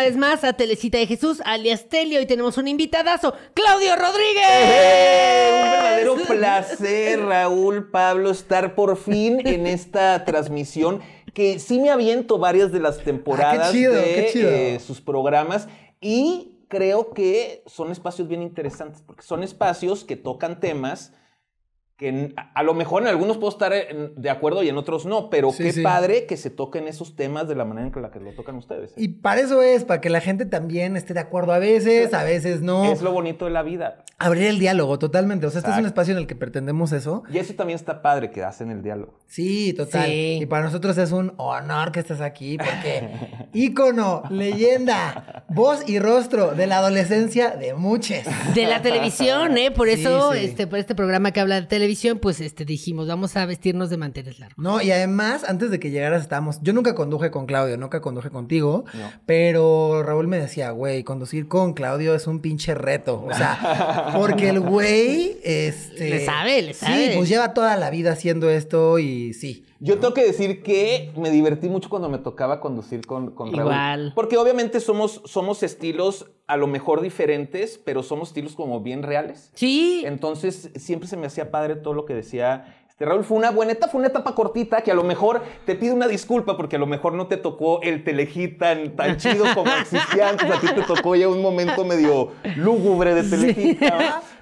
una vez más a Telecita de Jesús, alias Telio, y tenemos un invitadazo, Claudio Rodríguez. ¡Eh! Un verdadero placer, Raúl, Pablo, estar por fin en esta transmisión que sí me aviento varias de las temporadas Ah, qué chido, de qué chido. eh, sus programas y creo que son espacios bien interesantes porque son espacios que tocan temas que a lo mejor en algunos puedo estar en- de acuerdo y en otros no, pero Sí, qué sí. padre que se toquen esos temas de la manera en que la que lo tocan ustedes. ¿eh? Y para eso es, para que la gente también esté de acuerdo a veces, a veces no. Es lo bonito de la vida. Abrir el diálogo, totalmente. O sea, este es un Exacto. espacio en el que pretendemos eso. Y eso también está padre que hacen el diálogo. Sí, total. Sí. Y para nosotros es un honor que estés aquí porque ícono, leyenda, voz y rostro de la adolescencia de muchos. De la televisión, ¿eh? Por Sí, eso, sí. este, por este programa que habla de televisión, pues este dijimos, vamos a vestirnos de manteles largos. No, y además, antes de que llegaras estábamos, yo nunca conduje con Claudio, nunca conduje contigo, No. pero Raúl me decía, güey, conducir con Claudio es un pinche reto, o sea, porque el güey, este... Le sabe, le sabe. Sí, pues lleva toda la vida haciendo esto y sí. Yo tengo que decir que me divertí mucho cuando me tocaba conducir con, con Raúl. Igual. Porque obviamente somos, somos estilos a lo mejor diferentes, pero somos estilos como bien reales. Sí. Entonces siempre se me hacía padre todo lo que decía. Este, Raúl, fue una buena etapa, fue una etapa cortita que a lo mejor te pido una disculpa porque a lo mejor no te tocó el telehit tan, tan chido como existía antes. A ti te tocó ya un momento medio lúgubre de telehit. ¿no?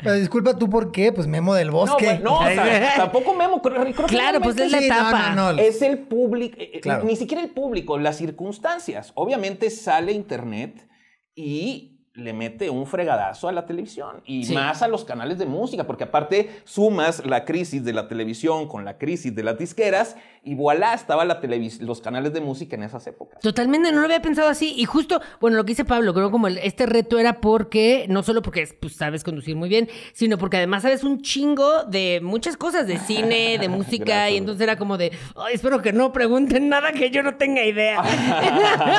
Pero disculpa tú por qué, pues Memo del No, Bosque. güey, no, o sea, tampoco Memo. creo- creo que Claro, pues es la Sí, no, etapa. no, no. es el público, eh, eh, Claro. ni siquiera el público, las circunstancias. Obviamente sale internet y le mete un fregadazo a la televisión y Sí. más a los canales de música, porque aparte sumas la crisis de la televisión con la crisis de las disqueras y voilà, estaba la televis- los canales de música en esas épocas. Totalmente, no lo había pensado así. Y justo, bueno, lo que dice Pablo, creo como el- este reto era porque, no solo porque pues, sabes conducir muy bien, sino porque además sabes un chingo de muchas cosas, de cine, de música, Gracias. y entonces era como de, "Ay, espero que no pregunten nada que yo no tenga idea.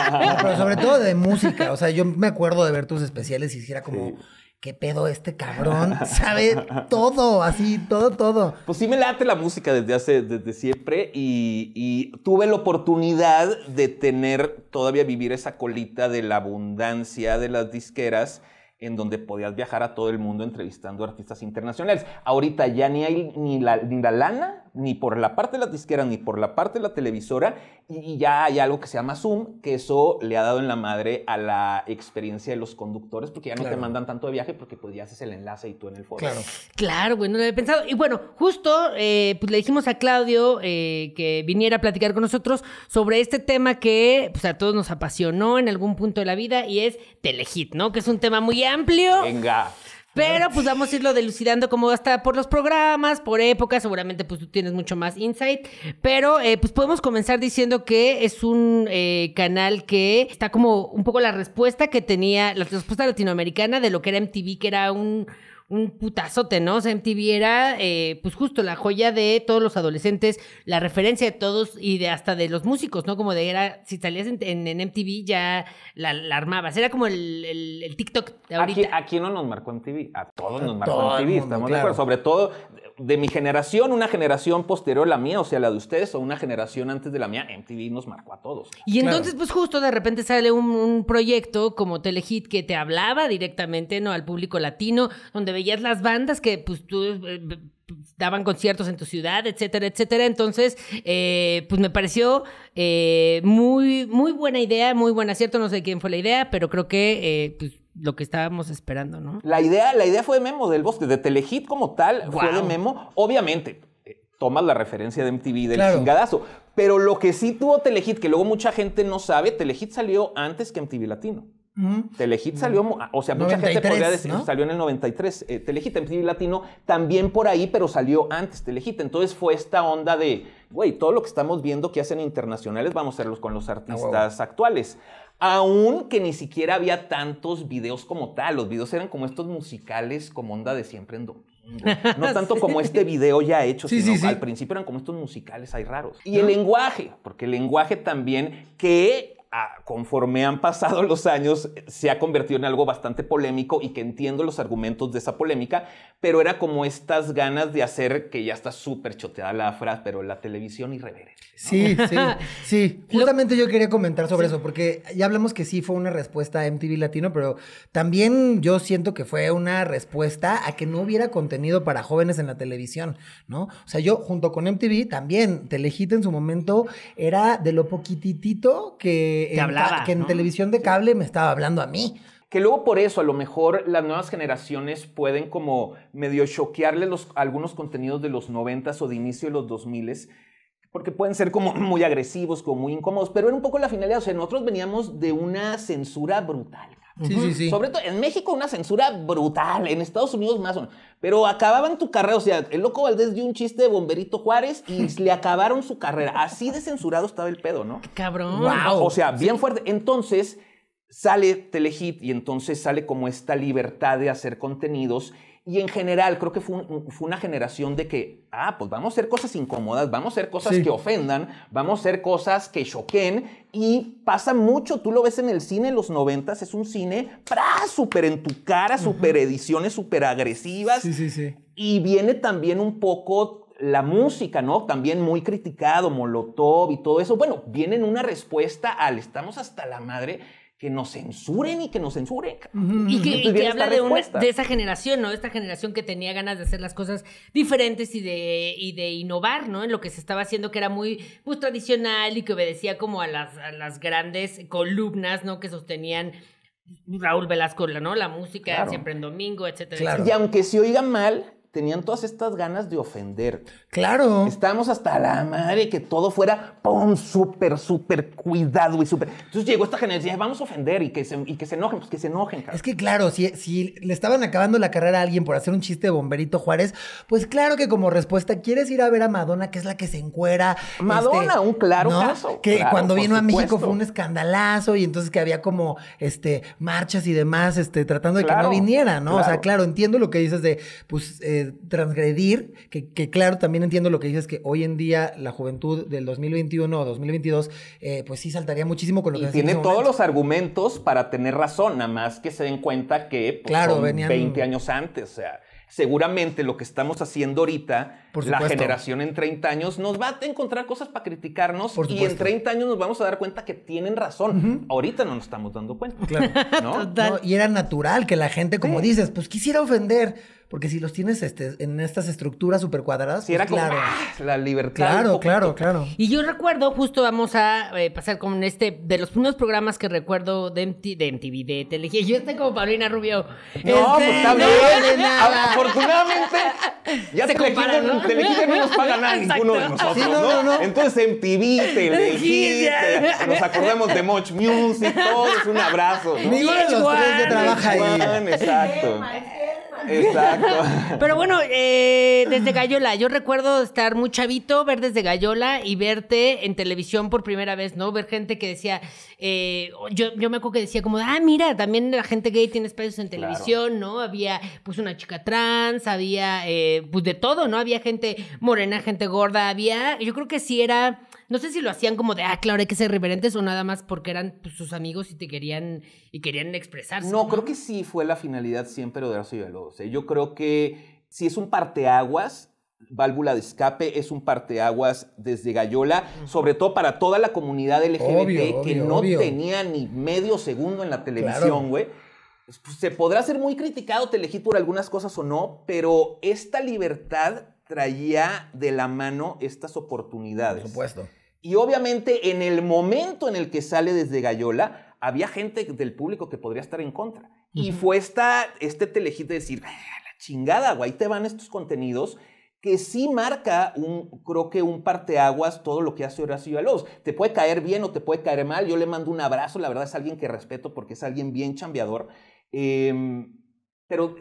No, pero sobre todo de música. O sea, yo me acuerdo de ver tus especiales y si era como, Sí. ¿Qué pedo este cabrón? Sabe todo, así, todo, todo. Pues sí me late la música desde hace, desde siempre y, y tuve la oportunidad de tener, todavía vivir esa colita de la abundancia de las disqueras en donde podías viajar a todo el mundo entrevistando artistas internacionales. Ahorita ya ni hay ni la, ni la lana, ni por la parte de las disqueras, ni por la parte de la televisora, y, ya hay algo que se llama Zoom, que eso le ha dado en la madre a la experiencia de los conductores, porque ya no te mandan tanto de viaje, porque pues ya haces el enlace y tú en el foro. Claro. Claro, güey, no lo había pensado. Y bueno, justo eh, pues le dijimos a Claudio eh, que viniera a platicar con nosotros sobre este tema que pues, a todos nos apasionó en algún punto de la vida y es Telehit, ¿no? Que es un tema muy amplio. Venga. Pero pues vamos a irlo delucidando como hasta por los programas, por épocas, seguramente pues tú tienes mucho más insight, pero eh, pues podemos comenzar diciendo que es un eh, canal que está como un poco la respuesta que tenía, la respuesta latinoamericana de lo que era MTV, que era un, un putazote, ¿no? O sea, MTV era eh, pues justo la joya de todos los adolescentes, la referencia de todos y de hasta de los músicos, ¿no? Como de era, si salías en, en- en MTV ya la, la armabas, era como el, el- el TikTok de ahorita. Aquí, ¿A quién no nos marcó en TV? A todos A nos marcó todo en el TV, mundo, estamos de acuerdo. Sobre todo de mi generación, una generación posterior a la mía, o sea, la de ustedes, o una generación antes de la mía, MTV nos marcó a todos. Y Claro. entonces, pues justo de repente sale un, un proyecto como Telehit que te hablaba directamente, ¿no? Al público latino, donde veías las bandas que, pues, tú... eh, daban conciertos en tu ciudad, etcétera, etcétera. Entonces, eh, pues me pareció eh, muy, muy buena idea, muy buen acierto. No sé quién fue la idea, pero creo que eh, pues, lo que estábamos esperando, ¿no? La idea, la idea fue de Memo del Bosque, de Telehit como tal, fue de Memo. Obviamente, eh, tomas la referencia de MTV del Claro. chingadazo. Pero lo que sí tuvo Telehit, que luego mucha gente no sabe, Telehit salió antes que MTV Latino. Telehit salió, mo- o sea, mucha gente 93, podría decir, ¿no? salió en el 93. Eh, Telehit MTV Latino también por ahí, pero salió antes Telehit. Entonces fue esta onda de, güey, todo lo que estamos viendo que hacen internacionales, vamos a hacerlos con los artistas actuales. Aún que ni siquiera había tantos videos como tal. Los videos eran como estos musicales como onda de siempre en domingo. No tanto como este video ya hecho, Sí, sino sí, sí. al principio eran como estos musicales ahí raros. Y el lenguaje, porque el lenguaje también que a- conforme han pasado los años, se ha convertido en algo bastante polémico y que entiendo los argumentos de esa polémica, pero era como estas ganas de hacer que ya está súper choteada la frase, pero la televisión irreverente. Sí, sí, sí. Justamente yo quería comentar sobre eso, porque ya hablamos que sí fue una respuesta a MTV Latino, pero también yo siento que fue una respuesta a que no hubiera contenido para jóvenes en la televisión, ¿no? O sea, yo junto con MTV también, Telehit en su momento era de lo poquititito que, Te en, ca- hablaba, que en ¿no? televisión de cable me estaba hablando a mí. Que luego por eso a lo mejor las nuevas generaciones pueden como medio choquearle los, algunos contenidos de los 90s o de inicio de los 2000s, porque pueden ser como muy agresivos, como muy incómodos, pero era un poco la finalidad. O sea, nosotros veníamos de una censura brutal. Sí, sí, sí. Sobre todo en México una censura brutal, en Estados Unidos más o menos. Pero acababan tu carrera, o sea, el loco Valdés dio un chiste de Bomberito Juárez y le acabaron su carrera. Así de censurado estaba el pedo, ¿no? Cabrón. Guau. O sea, bien fuerte. Entonces sale Telehit y entonces sale como esta libertad de hacer contenidos. Y en general, creo que fue, un- fue una generación de que, ah, pues vamos a hacer cosas incómodas, vamos a hacer cosas Sí. que ofendan, vamos a hacer cosas que choquen. Y pasa mucho, tú lo ves en el cine en los noventas, es un cine ¡pra! súper en tu cara, súper ediciones súper agresivas. Sí, sí, sí. Y viene también un poco la música, ¿no? También muy criticado, Molotov y todo eso. Bueno, viene en una respuesta al estamos hasta la madre que nos censuren y que nos censuren. Y que, y habla de, una- de esa generación, ¿no? Esta generación que tenía ganas de hacer las cosas diferentes y de, y de innovar, ¿no? En lo que se estaba haciendo, que era muy pues, tradicional y que obedecía como a las, a las grandes columnas, ¿no? Que sostenían Raúl Velasco, ¿no? La música, Claro. siempre en domingo, etcétera. Claro. Y aunque se oiga mal, tenían todas estas ganas de ofender. Claro. Estábamos hasta la madre que todo fuera, ¡pum! Súper, súper cuidado y súper. Entonces llegó esta generación, vamos a ofender y que se, y que se enojen, pues que se enojen, cabrón. Es que claro, si, si le estaban acabando la carrera a alguien por hacer un chiste de Bomberito Juárez, pues claro que como respuesta quieres ir a ver a Madonna, que es la que se encuera. este, Madonna, un claro caso, Que claro, cuando vino a México fue un escandalazo y entonces que había como este marchas y demás, este, tratando de que no viniera, ¿no? O sea, claro. claro, entiendo lo que dices de pues eh, transgredir, que, que claro, también entiendo lo que dices que hoy en día la juventud del 2021 o 2022, eh, pues sí saltaría muchísimo con lo que Y en tiene todos los argumentos para tener razón, nada más que se den cuenta que pues, Claro, son venían- 20 años antes. O sea, seguramente lo que estamos haciendo ahorita, Por la generación en 30 años, nos va a encontrar cosas para criticarnos y en supuesto. 30 años nos vamos a dar cuenta que tienen razón. Ahorita no nos estamos dando cuenta. Claro. ¿no? Total. No, y era natural que la gente, como Sí. dices, pues quisiera ofender. Porque si los tienes este, en estas estructuras súper cuadradas, Si pues era como claro. ah, la libertad. Claro, claro, claro. Y yo recuerdo, justo vamos a eh, pasar con este, de los primeros programas que recuerdo de, MT de MTV, de Telehit. Yo estoy como Paulina Rubio. No, pues Este, está no bien. vale nada. Afortunadamente, ya Se comparan, no- ¿no? Telehit no nos paga nada Exacto. ninguno de nosotros, Sí, no, ¿no? no, no. Entonces MTV, Telehit, eh, nos acordamos de Much Music, todos un abrazo. ¿no? Ninguno de los tres ya trabaja ahí. Juan, exacto. Exacto. Pero bueno, eh, desde Gallola, yo recuerdo estar muy chavito, ver desde Gallola y verte en televisión por primera vez, ¿no? Ver gente que decía, eh, yo, yo me acuerdo que decía como, ah, mira, también la gente gay tiene espacios en televisión, ¿no? Había pues una chica trans, había eh, pues de todo, ¿no? Había gente morena, gente gorda, había, yo creo que sí era, no sé si lo hacían como de, ah, claro, hay que ser reverentes o nada más porque eran pues, sus amigos y te querían, y querían expresarse. No, creo que sí fue la finalidad siempre de Horacio Villalobos. ¿eh? Yo creo que si es un parteaguas, válvula de escape es un parteaguas desde Gallola, sobre todo para toda la comunidad LGBT Obvio, que obvio, no obvio. tenía ni medio segundo en la televisión, güey. Pues, se podrá ser muy criticado Telehit por algunas cosas o no, pero esta libertad traía de la mano estas oportunidades. Por supuesto. Y obviamente en el momento en el que sale desde Gallola, había gente del público que podría estar en contra. Y fue esta, este telehit de decir, "Ah, la chingada, güey, te van estos contenidos que sí marca un, creo que un parteaguas todo lo que hace Horacio Villalobos. Te puede caer bien o te puede caer mal. Yo le mando un abrazo, la verdad es alguien que respeto porque es alguien bien chambeador. Em, pero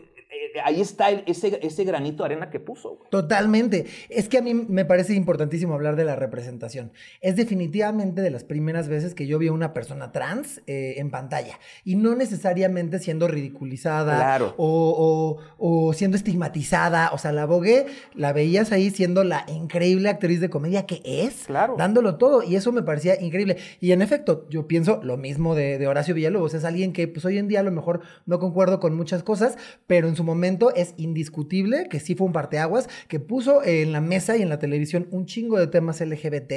ahí está ese, ese granito de arena que puso. Totalmente. Es que a mí me parece importantísimo hablar de la representación. Es definitivamente de las primeras veces que yo vi a una persona trans eh, en pantalla y no necesariamente siendo ridiculizada o, o, siendo estigmatizada. O sea, la Bogue la veías ahí siendo la increíble actriz de comedia que es, claro. dándolo todo y eso me parecía increíble. Y en efecto, yo pienso lo mismo de, de Horacio Villalobos. Es alguien que pues hoy en día a lo mejor no concuerdo con muchas cosas, pero en su momento es indiscutible que sí fue un parteaguas, que puso en la mesa y en la televisión un chingo de temas LGBT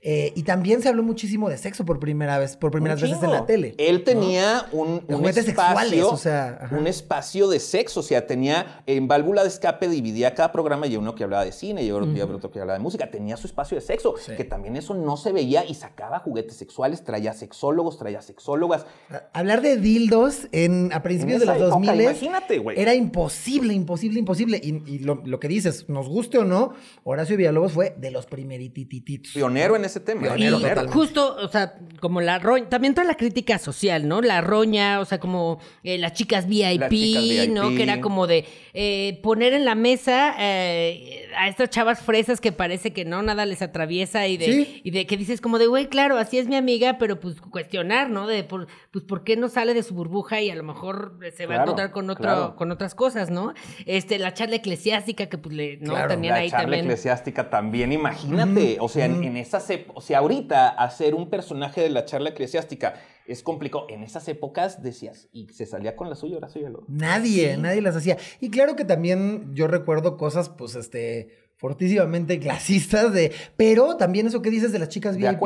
eh, y también se habló muchísimo de sexo por primera vez, por primeras veces en la tele. Él tenía un, espacio, o sea, un espacio de sexo, o sea, tenía en válvula de escape dividía cada programa y uno que hablaba de cine y otro que hablaba de música, tenía su espacio de sexo, que también eso no se veía y sacaba juguetes sexuales, traía sexólogos, traía sexólogas. Hablar de dildos en, a principios de los 2000 imagínate, güey. Era imposible, imposible, imposible. Y, lo, que dices, nos guste o no, Horacio Villalobos fue de los primerititititos. Pionero en ese tema. Pionero, y justo, o sea, como la roña, también toda la crítica social, ¿no? La roña, o sea, como eh, las chicas VIP, ¿no? Que era como de eh, poner en la mesa eh, a estas chavas fresas que parece que no, nada les atraviesa y de, y de que dices como de, güey, claro, así es mi amiga, pero pues cuestionar, ¿no? De, por, pues, ¿por qué no sale de su burbuja y a lo mejor se va a encontrar con otro, con otras cosas, ¿no? Este, la charla eclesiástica que pues le, ¿no? Tenían la ahí charla eclesiástica también, imagínate, o sea, en, en esas, o sea, ahorita hacer un personaje de la charla eclesiástica es complicado. En esas épocas decías, y se salía con la suya, ahora suya. Nadie, nadie las hacía. Y claro que también yo recuerdo cosas, pues, este, fortísimamente clasistas de, pero también eso que dices de las chicas VIP,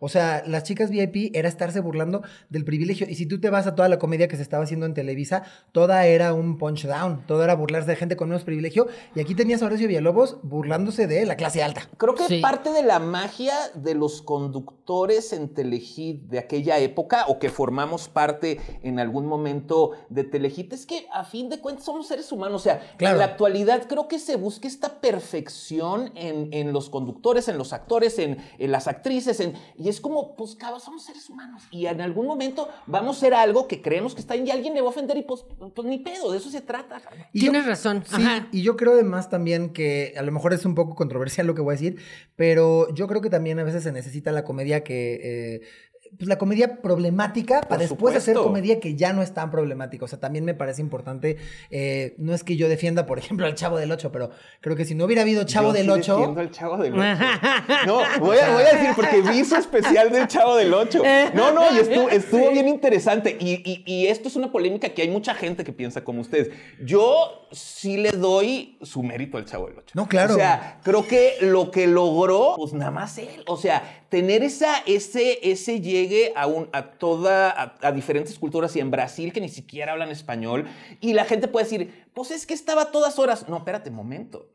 o sea, las chicas VIP era estarse burlando del privilegio. Y si tú te vas a toda la comedia que se estaba haciendo en Televisa, toda era un punch down, todo era burlarse de gente con menos privilegio. Y aquí tenías a Horacio Villalobos burlándose de la clase alta. Creo que parte de la magia de los conductores en Telehit de aquella época o que formamos parte en algún momento de Telehit es que a fin de cuentas somos seres humanos, o sea, en la actualidad creo que se busca esta perfección en, los conductores, en los actores, en, las actrices, en, y es como, pues, cabrón, somos seres humanos. Y en algún momento vamos a hacer algo que creemos que está bien y alguien le va a ofender y pues, pues ni pedo, de eso se trata. Tienes razón. Sí, y yo creo además también que a lo mejor es un poco controversial lo que voy a decir, pero yo creo que también a veces se necesita la comedia que eh, pues, la comedia problemática para después hacer comedia que ya no es tan problemática. O sea, también me parece importante. Eh, no es que yo defienda, por ejemplo, al Chavo del 8, pero creo que si no hubiera habido Chavo del 8. Defiendo al Chavo del 8. No, voy a, decir, porque vi su especial del Chavo del 8. No, no, y estuvo, bien interesante. Y, y, esto es una polémica que hay mucha gente que piensa como ustedes. Yo sí le doy su mérito al Chavo del 8. No, claro. O sea, creo que lo que logró, pues nada más él. O sea, tener esa, ese, ese llegue a, un, a toda, a, diferentes culturas y en Brasil que ni siquiera hablan español y la gente puede decir, pues es que estaba todas horas. No, espérate, momento.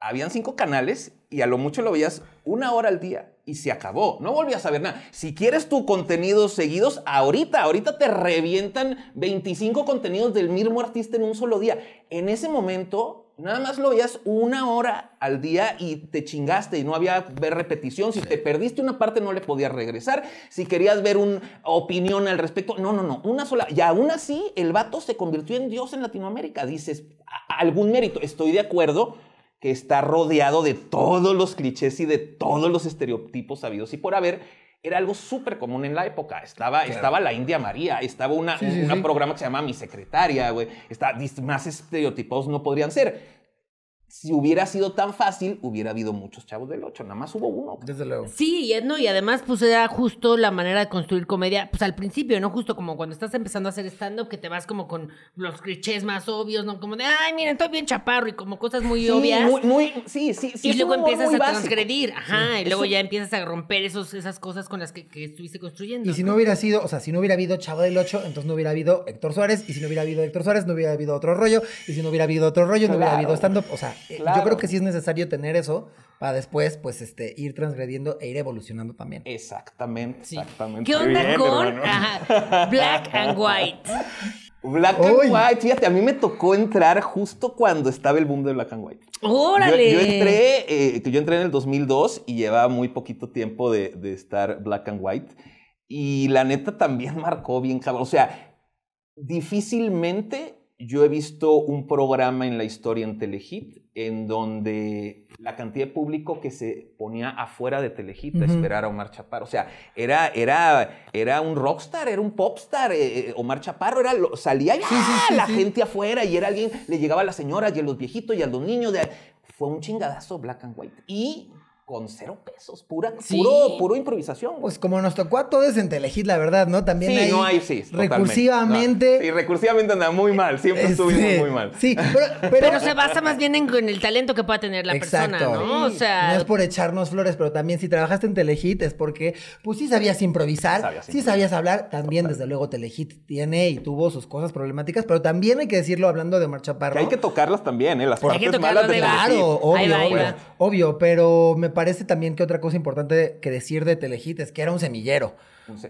Habían cinco canales y a lo mucho lo veías una hora al día y se acabó. No volvías a ver nada. Si quieres tu contenidos seguidos, ahorita, ahorita te revientan 25 contenidos del mismo artista en un solo día. En ese momento nada más lo veías una hora al día y te chingaste y no había ver repetición. Si te perdiste una parte no le podías regresar. Si querías ver una opinión al respecto, no, no, no, una sola. Y aún así el vato se convirtió en Dios en Latinoamérica. Dices, algún mérito. Estoy de acuerdo que está rodeado de todos los clichés y de todos los estereotipos habidos y por haber era algo súper común en la época. Estaba, estaba la India María, estaba una, un programa que se llama Mi Secretaria, güey. más estereotipos no podrían ser si hubiera sido tan fácil, hubiera habido muchos chavos del 8. Nada más hubo uno. Desde luego. Sí, y, no, y además, pues era justo la manera de construir comedia, pues al principio, ¿no? Justo como cuando estás empezando a hacer stand-up, que te vas como con los clichés más obvios, ¿no? Como de, ay, miren, estoy bien chaparro y como cosas muy obvias. Muy, muy, sí, sí, sí. Y luego empiezas a transgredir, ajá, y luego ya empiezas a romper esos, esas cosas con las que, estuviste construyendo. Y si no hubiera sido, o sea, si no hubiera habido Chavo del 8, entonces no hubiera habido Héctor Suárez, y si no hubiera habido Héctor Suárez, no hubiera habido otro rollo, y si no hubiera habido otro rollo, no hubiera habido stand-up. O sea, eh, yo creo que sí es necesario tener eso para después, pues, este, ir transgrediendo e ir evolucionando también. Exactamente, exactamente. ¿Qué onda con Black and White? Black and White, fíjate, a mí me tocó entrar justo cuando estaba el boom de Black and White. ¡Órale! Yo, entré, eh, yo entré en el 2002 y llevaba muy poquito tiempo de, de estar Black and White. Y la neta también marcó bien cabrón. O sea, difícilmente yo he visto un programa en la historia en Telehit en donde la cantidad de público que se ponía afuera de Telehit a esperar a Omar Chaparro. O sea, era, era, era un rockstar, era un popstar. Eh, eh, Omar Chaparro era, salía y la gente afuera y era alguien, le llegaba a las señoras y a los viejitos y a los niños. De, fue un chingadazo black and white. Y con cero pesos, pura, puro, puro improvisación. Pues como nos tocó a todos en Telehit, la verdad, ¿no? También sí, hay no hay, sí, recursivamente. Sí, recursivamente anda muy mal, siempre estuvimos muy mal. Sí, pero, pero, se basa más bien en, el talento que pueda tener la persona, ¿no? O sea, no es por echarnos flores, pero también si trabajaste en Telehit es porque, pues sí sabías improvisar, sí sabías hablar. También, desde luego, Telehit tiene y tuvo sus cosas problemáticas, pero también hay que decirlo hablando de Marcha Parro. Que hay que tocarlas también, ¿eh? Las partes malas de, Claro, obvio, obvio, obvio, pero me parece también que otra cosa importante que decir de Telehit es que era un semillero.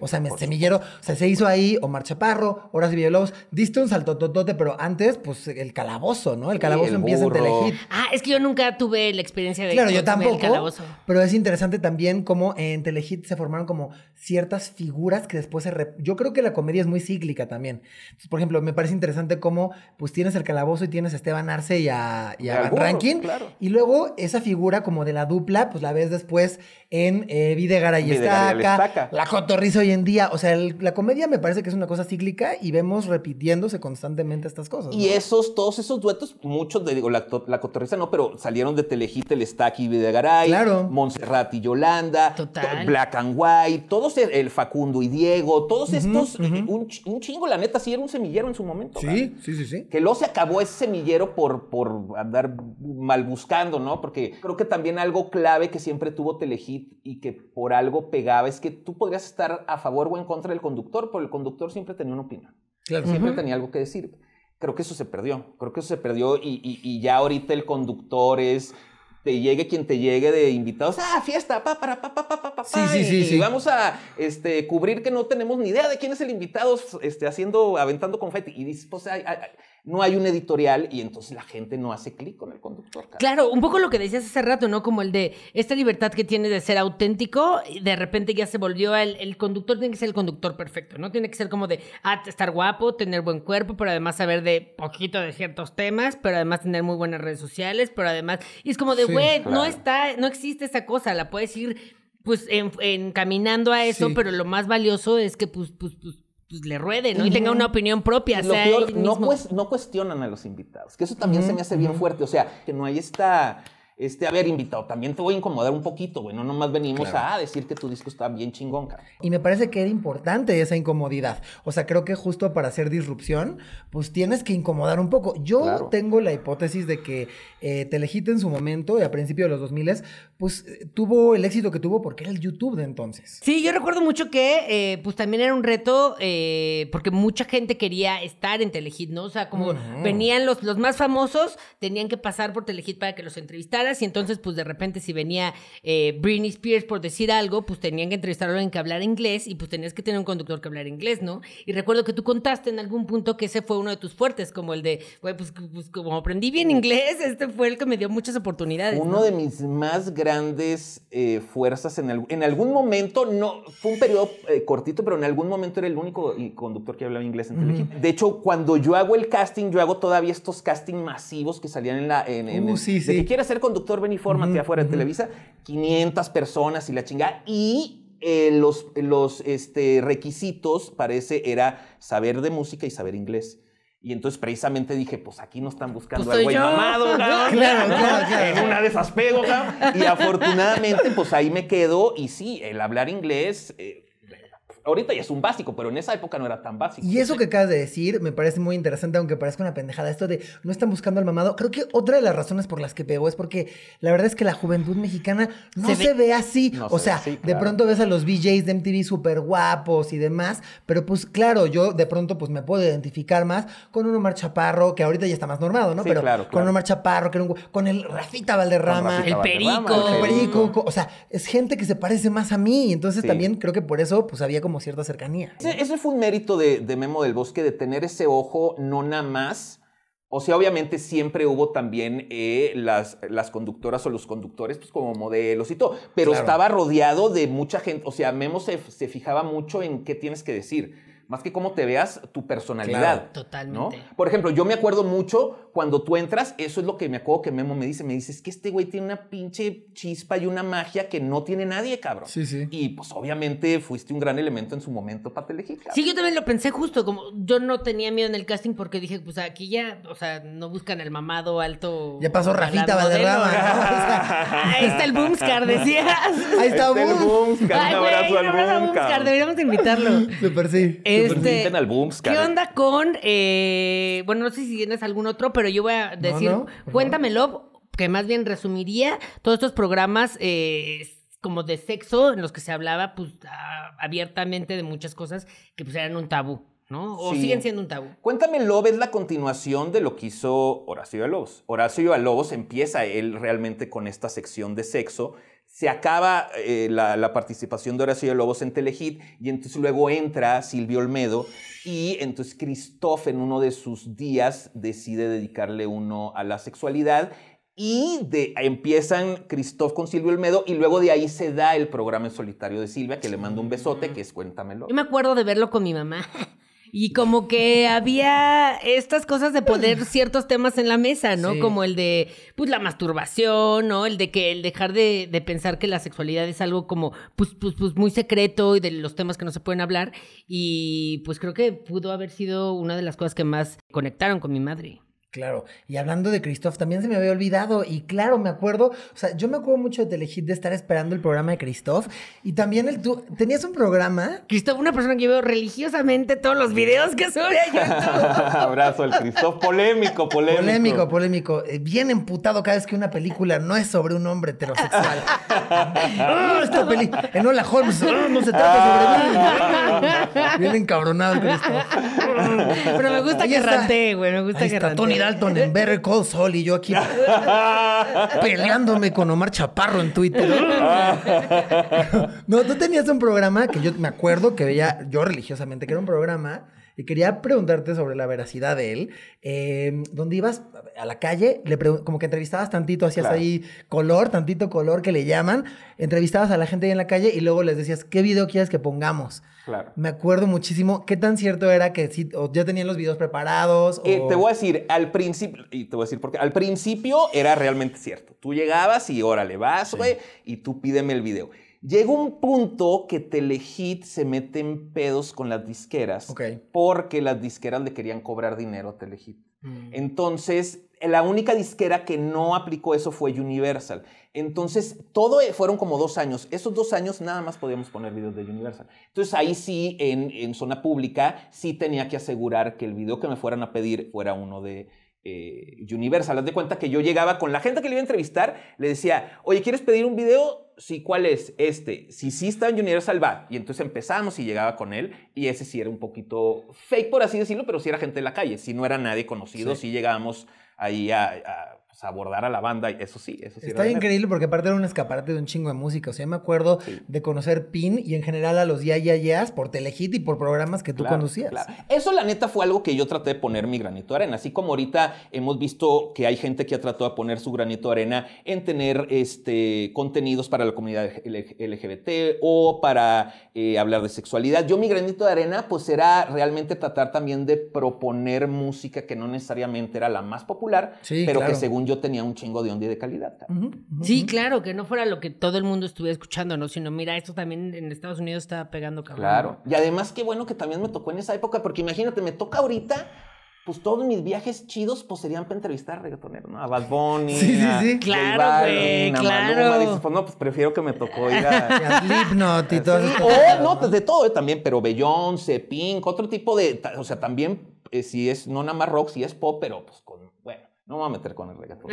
O sea, semillero, o sea, se hizo ahí Omar Chaparro, Horas y Villalobos, diste un saltototote, pero antes, pues el calabozo, ¿no? El calabozo empieza en Telehit. Ah, es que yo nunca tuve la experiencia de Claro, yo tampoco. calabozo. Pero es interesante también cómo en Telehit se formaron como ciertas figuras que después se. Yo creo que la comedia es muy cíclica también. por ejemplo, me parece interesante cómo pues tienes el calabozo y tienes a Esteban Arce y a, y a Rankin. Y luego esa figura como de la dupla, pues la ves después en eh, Videgara y Estaca, La Cotorriza hoy en día. O sea, la comedia me parece que es una cosa cíclica y vemos repitiéndose constantemente estas cosas. Y esos, todos esos duetos, muchos, de, digo, la, la Cotorriza no, pero salieron de Telehit, el Estaca y Videgaray, claro. Montserrat y Yolanda, Black and White, todos el Facundo y Diego, todos estos, un, chingo, la neta, sí era un semillero en su momento. Sí, sí, sí, sí. Que luego se acabó ese semillero por, por andar mal buscando, ¿no? Porque creo que también algo clave que siempre tuvo Telehit y que por algo pegaba es que tú podrías estar a favor o en contra del conductor, pero el conductor siempre tenía una opinión. Claro. Siempre tenía algo que decir. Creo que eso se perdió. Creo que eso se perdió y, y, ya ahorita el conductor es te llegue quien te llegue de invitados, ah, fiesta, pa, para, pa, pa, pa, pa, pa, sí, sí, sí, y, sí. vamos a este, cubrir que no tenemos ni idea de quién es el invitado este, haciendo, aventando confeti. Y dices, pues, hay, no hay un editorial y entonces la gente no hace clic con el conductor. Claro, un poco lo que decías hace rato, ¿no? Como el de esta libertad que tiene de ser auténtico y de repente ya se volvió el, el conductor, tiene que ser el conductor perfecto, ¿no? Tiene que ser como de, ah, estar guapo, tener buen cuerpo, pero además saber de poquito de ciertos temas, pero además tener muy buenas redes sociales, pero además, y es como de, güey, no está, no existe esa cosa, la puedes ir pues encaminando a eso, pero lo más valioso es que pues, pues, pues pues, le ruede, ¿no? Y tenga una opinión propia. Lo peor, no, no, cuestionan a los invitados, que eso también se me hace bien fuerte. O sea, que no hay esta este, haber invitado, también te voy a incomodar un poquito, güey. No nomás venimos a decir que tu disco está bien chingón, cara. Y me parece que era importante esa incomodidad. O sea, creo que justo para hacer disrupción, pues tienes que incomodar un poco. Yo tengo la hipótesis de que eh, Telehit en su momento, y a principios de los 2000, pues eh, tuvo el éxito que tuvo porque era el YouTube de entonces. Sí, yo recuerdo mucho que, eh, pues también era un reto, eh, porque mucha gente quería estar en Telehit, ¿no? O sea, como venían los, los más famosos, tenían que pasar por Telehit para que los entrevistaran y entonces pues de repente si venía eh, Britney Spears por decir algo, pues tenían que entrevistarlo en que hablar inglés y pues tenías que tener un conductor que hablar inglés, ¿no? Y recuerdo que tú contaste en algún punto que ese fue uno de tus fuertes, como el de, güey, pues, pues, como aprendí bien inglés, este fue el que me dio muchas oportunidades. Uno de mis más grandes eh, fuerzas en, en algún momento, no, fue un periodo eh, cortito, pero en algún momento era el único conductor que hablaba inglés en Telehit. De hecho, cuando yo hago el casting, yo hago todavía estos casting masivos que salían en la... En, uh, sí, sí. De que quiere ser conductor, ven y fórmate afuera de Televisa, 500 personas y la chingada, y eh, los, los este, requisitos, parece, era saber de música y saber inglés. Y entonces precisamente dije, pues aquí no están buscando pues al güey mamado, claro, claro, claro, En una de esas pego, Y afortunadamente, pues ahí me quedo. Y sí, el hablar inglés, eh, ahorita ya es un básico, pero en esa época no era tan básico. Y eso que acabas de decir me parece muy interesante, aunque parezca una pendejada. Esto de no están buscando al mamado. Creo que otra de las razones por las que pegó es porque la verdad es que la juventud mexicana no se, ve, así. o sea, de pronto ves a los VJs de MTV súper guapos y demás, pero pues claro, yo de pronto pues me puedo identificar más con un Omar Chaparro, que ahorita ya está más normado, ¿no? pero con un Omar Chaparro, que con el Rafita Valderrama, el Perico. El Perico. O sea, es gente que se parece más a mí. Entonces también creo que por eso pues había como cierta cercanía. Ese, fue un mérito de, Memo del Bosque, de tener ese ojo, no nada más. O sea, obviamente siempre hubo también eh, las, las conductoras o los conductores, pues como modelos y todo, pero estaba rodeado de mucha gente. O sea, Memo se, se fijaba mucho en qué tienes que decir más que cómo te veas, tu personalidad. Claro, totalmente. ¿no? Por ejemplo, yo me acuerdo mucho cuando tú entras, eso es lo que me acuerdo que Memo me dice, me dice, es que este güey tiene una pinche chispa y una magia que no tiene nadie, cabrón. Sí, sí. Y pues obviamente fuiste un gran elemento en su momento para Telehit. cabrón. Sí, yo también lo pensé justo, como yo no tenía miedo en el casting porque dije, pues aquí ya, o sea, no buscan el mamado alto. Ya pasó Rafita. Valderrama, ¿no? Ahí está el Boomscar, decías. Ahí está Este, el Boom. Boomscar, un abrazo al Boomscar. Deberíamos de invitarlo. Súper sí. Este, al. ¿Qué onda con, eh, bueno, no sé si tienes algún otro, pero yo voy a decir, no, cuéntamelo, que más bien resumiría todos estos programas eh, como de sexo en los que se hablaba pues a- abiertamente de muchas cosas que pues eran un tabú, ¿no? O Sí. siguen siendo un tabú. Cuéntame Love es la continuación de lo que hizo Horacio Villalobos. Horacio Villalobos empieza él realmente con esta sección de sexo. Se acaba eh, la, la participación de Horacio Villalobos en Telehit y entonces luego entra Silvio Olmedo y entonces Christoph en uno de sus días decide dedicarle uno a la sexualidad y de, empiezan Christoph con Silvio Olmedo y luego de ahí se da el programa en solitario de Silvia que le mando un besote que es Cuéntamelo. Yo me acuerdo de verlo con mi mamá. Y como que había estas cosas de poner ciertos temas en la mesa, ¿no? Sí. Como el de, pues, la masturbación, ¿no? El de que, el dejar de, de pensar que la sexualidad es algo como, pues, pues, pues, muy secreto y de los temas que no se pueden hablar. Y pues creo que pudo haber sido una de las cosas que más conectaron con mi madre. Claro, y hablando de Christoph, también se me había olvidado, y claro, me acuerdo, o sea, yo me acuerdo mucho de Telehit de estar esperando el programa de Christoph, y también el tú, tenías un programa, Cristóbal, una persona que yo veo religiosamente todos los videos que sube a YouTube. Abrazo al Christoph. Polémico, polémico. polémico, polémico, eh, bien emputado cada vez que una película no es sobre un hombre heterosexual. Ah, esta peli, en Hola Holmes, ah, no se trata sobre mí. Bien encabronado el Christoph. Pero me gusta Ahí que está. rantee, güey, me gusta Ahí que. Tony Dalton en Better Call Saul y yo aquí peleándome con Omar Chaparro en Twitter. No, tú tenías un programa que yo me acuerdo que veía yo religiosamente, que era un programa y quería preguntarte sobre la veracidad de él, eh, donde ibas a la calle, le como que entrevistabas tantito, hacías Claro. ahí color, tantito color que le llaman, entrevistabas a la gente ahí en la calle y luego les decías, ¿qué video quieres que pongamos? Claro. Me acuerdo muchísimo, ¿qué tan cierto era que sí, o ya tenían los videos preparados? Eh, te voy a decir, al principio, y te voy a decir porque al principio era realmente cierto. Tú llegabas y órale, vas, güey, y tú pídeme el video. Llegó un punto que Telehit se mete en pedos con las disqueras porque las disqueras le querían cobrar dinero a Telehit. Mm. Entonces, la única disquera que no aplicó eso fue Universal. Entonces, todo e- fueron como dos años. Esos dos años nada más podíamos poner videos de Universal. Entonces, ahí sí, en, en zona pública, sí tenía que asegurar que el video que me fueran a pedir fuera uno de eh, Universal. Haz de cuenta que yo llegaba con la gente que le iba a entrevistar, le decía, oye, ¿quieres pedir un video? Sí, ¿cuál es? Este. Si sí está en Universal, va. Y entonces empezamos y llegaba con él. Y ese sí era un poquito fake, por así decirlo, pero sí era gente de la calle. Si no era nadie conocido, Sí. sí, llegábamos ahí a, a, pues, abordar a la banda. Y eso sí, eso sí. Está increíble porque aparte era un escaparate de un chingo de música. O sea, me acuerdo Sí. de conocer PIN y en general a los Ya Ya Yeahs por Telehit y por programas que tú Claro, conducías. claro. Eso la neta fue algo que yo traté de poner mi granito de arena. Así como ahorita hemos visto que hay gente que ha tratado de poner su granito de arena en tener este, contenidos para la comunidad LGBT o para eh, hablar de sexualidad. Yo mi granito de arena pues era realmente tratar también de proponer música que no necesariamente era la más popular, Sí, pero claro. que según yo tenía un chingo de onda y de calidad. Ujú, ujú, Sí, ujú. claro, que no fuera lo que todo el mundo estuviera escuchando, ¿no? Sino, mira, esto también en Estados Unidos está pegando cabrón. Claro. Y además qué bueno que también me tocó en esa época, porque imagínate, me toca ahorita, pues todos mis viajes chidos pues serían para entrevistar a reggaetoneros, ¿no? A Bad Bunny, Sí, sí, a sí. J Claro, güey, a claro. Maluma. Dices, pues no, pues prefiero que me tocó ir a... a Slipknot y todo Sí, eso. o no, pues de todo eh, también, pero Beyoncé, Pink, otro tipo de, o sea, también eh, si es no nada más rock, si es pop, pero pues no me voy a meter con el reggaetón.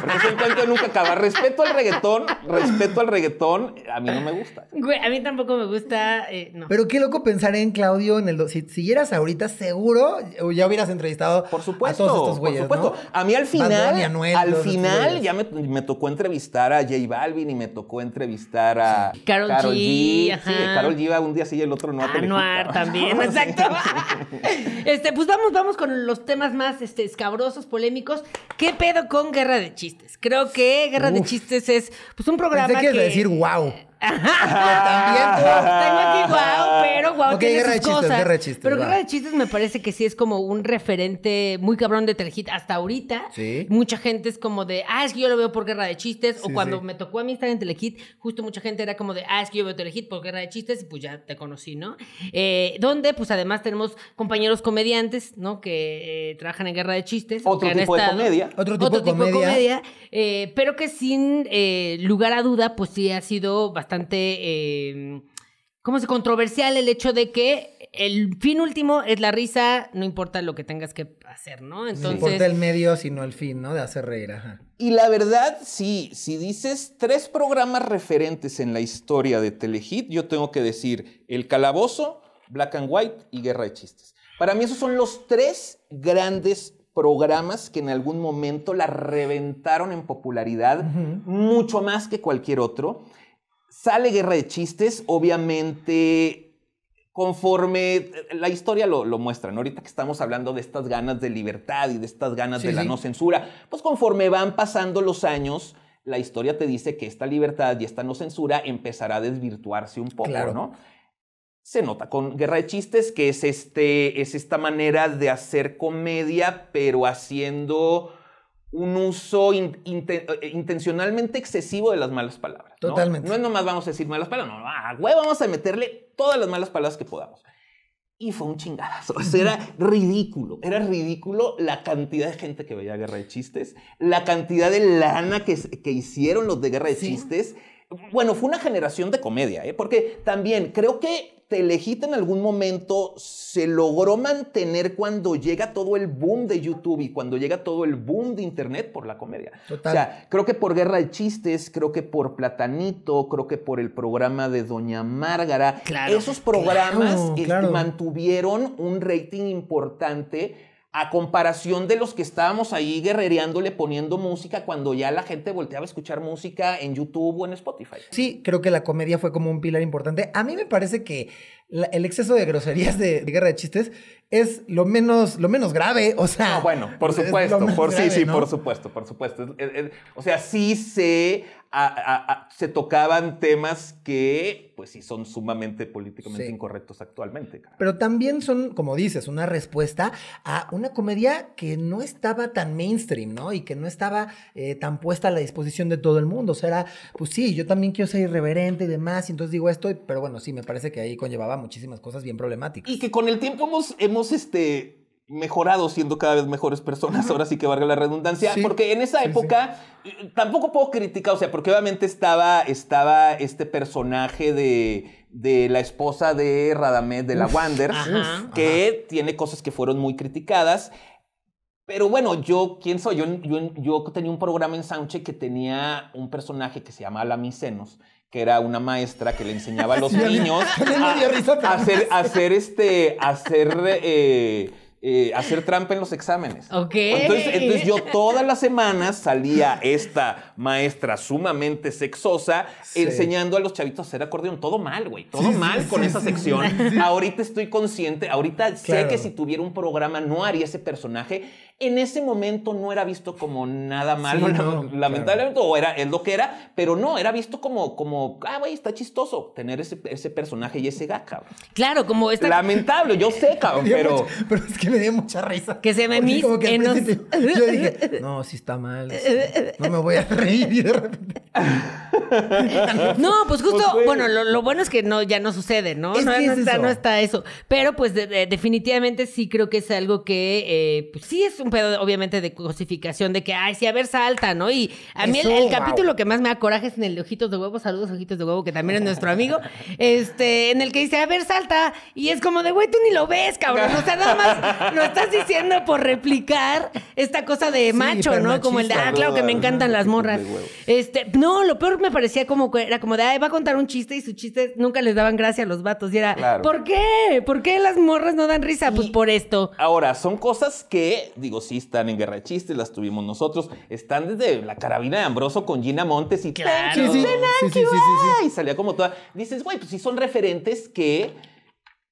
Porque es un cuento de nunca acabar. Respeto al reggaetón, respeto al reggaetón, a mí no me gusta. Güey, a mí tampoco me gusta, eh, no. Pero qué loco pensar en Claudio en el... Si siguieras ahorita, seguro ya hubieras entrevistado Por supuesto, a todos estos güeyes, por supuesto. ¿no? A mí al final, Anuel, al final ya me, me tocó entrevistar a J Balvin y me tocó entrevistar a Karol G, ajá. Sí, Carol G iba un día sí y el otro no. Anuar también, exacto. este, pues vamos, vamos con los temas más este, escabrosos, polémicos. ¿Qué pedo con Guerra de Chistes? Creo que Guerra de. Chistes es pues un programa Pensé que que... decir wow. También tú. Tengo aquí guau, pero guau Ok, tiene guerra sus de chistes, cosas. guerra de chistes, pero va. guerra de chistes me parece que sí es como un referente muy cabrón de Telehit hasta ahorita. Sí. Mucha gente es como de, ah, es que yo lo veo por guerra de chistes. Sí, o cuando sí. me tocó a mí estar en Telehit, justo mucha gente era como de, ah, es que yo veo Telehit por guerra de chistes y pues ya te conocí, ¿no? Eh, donde pues además tenemos compañeros comediantes, ¿no? Que eh, trabajan en guerra de chistes. Otro tipo de comedia. Otro tipo de comedia. eh, pero que sin eh, lugar a duda, pues sí ha sido bastante, eh, ¿cómo se controversial el hecho de que el fin último es la risa, no importa lo que tengas que hacer, ¿no? No Entonces, importa el medio, sino el fin, ¿no? De hacer reír, ajá. Y la verdad, sí, si dices tres programas referentes en la historia de Telehit, yo tengo que decir El Calabozo, Black and White y Guerra de Chistes. Para mí esos son los tres grandes programas que en algún momento la reventaron en popularidad, mucho más que cualquier otro. Sale Guerra de Chistes, obviamente conforme la historia lo, lo muestra, ¿no? Ahorita que estamos hablando de estas ganas de libertad y de estas ganas Sí, de la sí. no censura, pues conforme van pasando los años, la historia te dice que esta libertad y esta no censura empezará a desvirtuarse un poco, Claro. ¿no? Se nota con Guerra de Chistes que es, este, es esta manera de hacer comedia, pero haciendo un uso in- eh, intencionalmente excesivo de las malas palabras. ¿no? Totalmente. No es nomás vamos a decir malas palabras, no, a huevo vamos a meterle todas las malas palabras que podamos. Y fue un chingadazo. O sea, era ridículo. Era ridículo la cantidad de gente que veía Guerra de Chistes, la cantidad de lana que, hicieron los de Guerra de Sí. Chistes. Bueno, fue una generación de comedia, ¿eh? porque también creo que Telehit en algún momento se logró mantener cuando llega todo el boom de YouTube y cuando llega todo el boom de Internet por la comedia. Total. O sea, creo que por Guerra de Chistes, creo que por Platanito, creo que por el programa de Doña Márgara, Claro, esos programas claro, este, claro. mantuvieron un rating importante a comparación de los que estábamos ahí guerrereándole poniendo música cuando ya la gente volteaba a escuchar música en YouTube o en Spotify. Sí, creo que la comedia fue como un pilar importante. A mí me parece que la- el exceso de groserías de, de guerra de chistes es lo menos, lo menos grave. O sea, bueno, por supuesto, por, sí, sí, ¿no? por supuesto, por supuesto. Es- es- es- o sea, sí se, a- a- a- se tocaban temas que, pues sí, son sumamente políticamente Sí. incorrectos actualmente. cara. Pero también son, como dices, una respuesta a una comedia que no estaba tan mainstream, ¿no? Y que no estaba eh, tan puesta a la disposición de todo el mundo. O sea, era, pues sí, yo también quiero ser irreverente y demás, y entonces digo esto, pero bueno, sí, me parece que ahí conllevaba muchísimas cosas bien problemáticas. Y que con el tiempo hemos, hemos este, mejorado siendo cada vez mejores personas, ahora sí que valga la redundancia, Sí, porque en esa sí, sí. época eh, tampoco puedo criticar, o sea, porque obviamente estaba, estaba este personaje de, de la esposa de Radamés de la Wander, ajá. que tiene cosas que fueron muy criticadas. Pero bueno, yo, ¿quién soy? Yo, yo, yo tenía un programa en Soundcheck que tenía un personaje que se llamaba La Misenos, que era una maestra que le enseñaba a los niños a hacer, hacer este, hacer, eh, eh, hacer trampa en los exámenes. Ok. Entonces, entonces yo todas las semanas salía esta maestra sumamente sexosa Sí. enseñando a los chavitos a hacer acordeón. Todo mal, güey. Todo Sí, sí, mal con sí, esa sí, sección. Ahorita estoy consciente, ahorita sé que si tuviera un programa no haría ese personaje. En ese momento no era visto como nada malo, Sí, no, lamentablemente, o era, es lo que era, pero no, era visto como, como ah, güey, está chistoso tener ese, ese personaje y ese gag, cabrón. Claro, como esta... Lamentable, yo sé, cabrón, pero... mucha- pero es que me dio mucha risa. Que se me mis como que al en los- principio yo dije, no, sí está mal. No me voy a reír y de repente. No, pues justo, Pues, bueno, lo, lo bueno es que no, ya no sucede, ¿no? Es no, que no es está, eso. no está eso. Pero pues de- de- definitivamente sí creo que es algo que, eh, pues sí es un pedo, obviamente, de cosificación, de que, ay, sí, a ver, salta, ¿no? Y a mí el, Eso, el wow. capítulo que más me da coraje es en el de Ojitos de Huevo, saludos Ojitos de Huevo, que también es nuestro amigo, este, en el que dice, a ver, salta, y es como de, güey, tú ni lo ves, cabrón, o sea, nada más lo estás diciendo por replicar esta cosa de macho, ¿no? Como el de, ah, claro que me encantan las morras. Este, no, lo peor me parecía como que era como de, ay, va a contar un chiste y su chiste nunca les daban gracia a los vatos. Y era, Claro. ¿por qué? ¿Por qué las morras no dan risa? Pues por esto. Ahora, son cosas que, digo, sí están en Guerra de Chistes, las tuvimos nosotros. Están desde la carabina de Ambroso con Gina Montes y Claro. Sí, sí, sí, sí, sí, sí, sí. Y salía como toda. Dices, güey, pues sí son referentes que,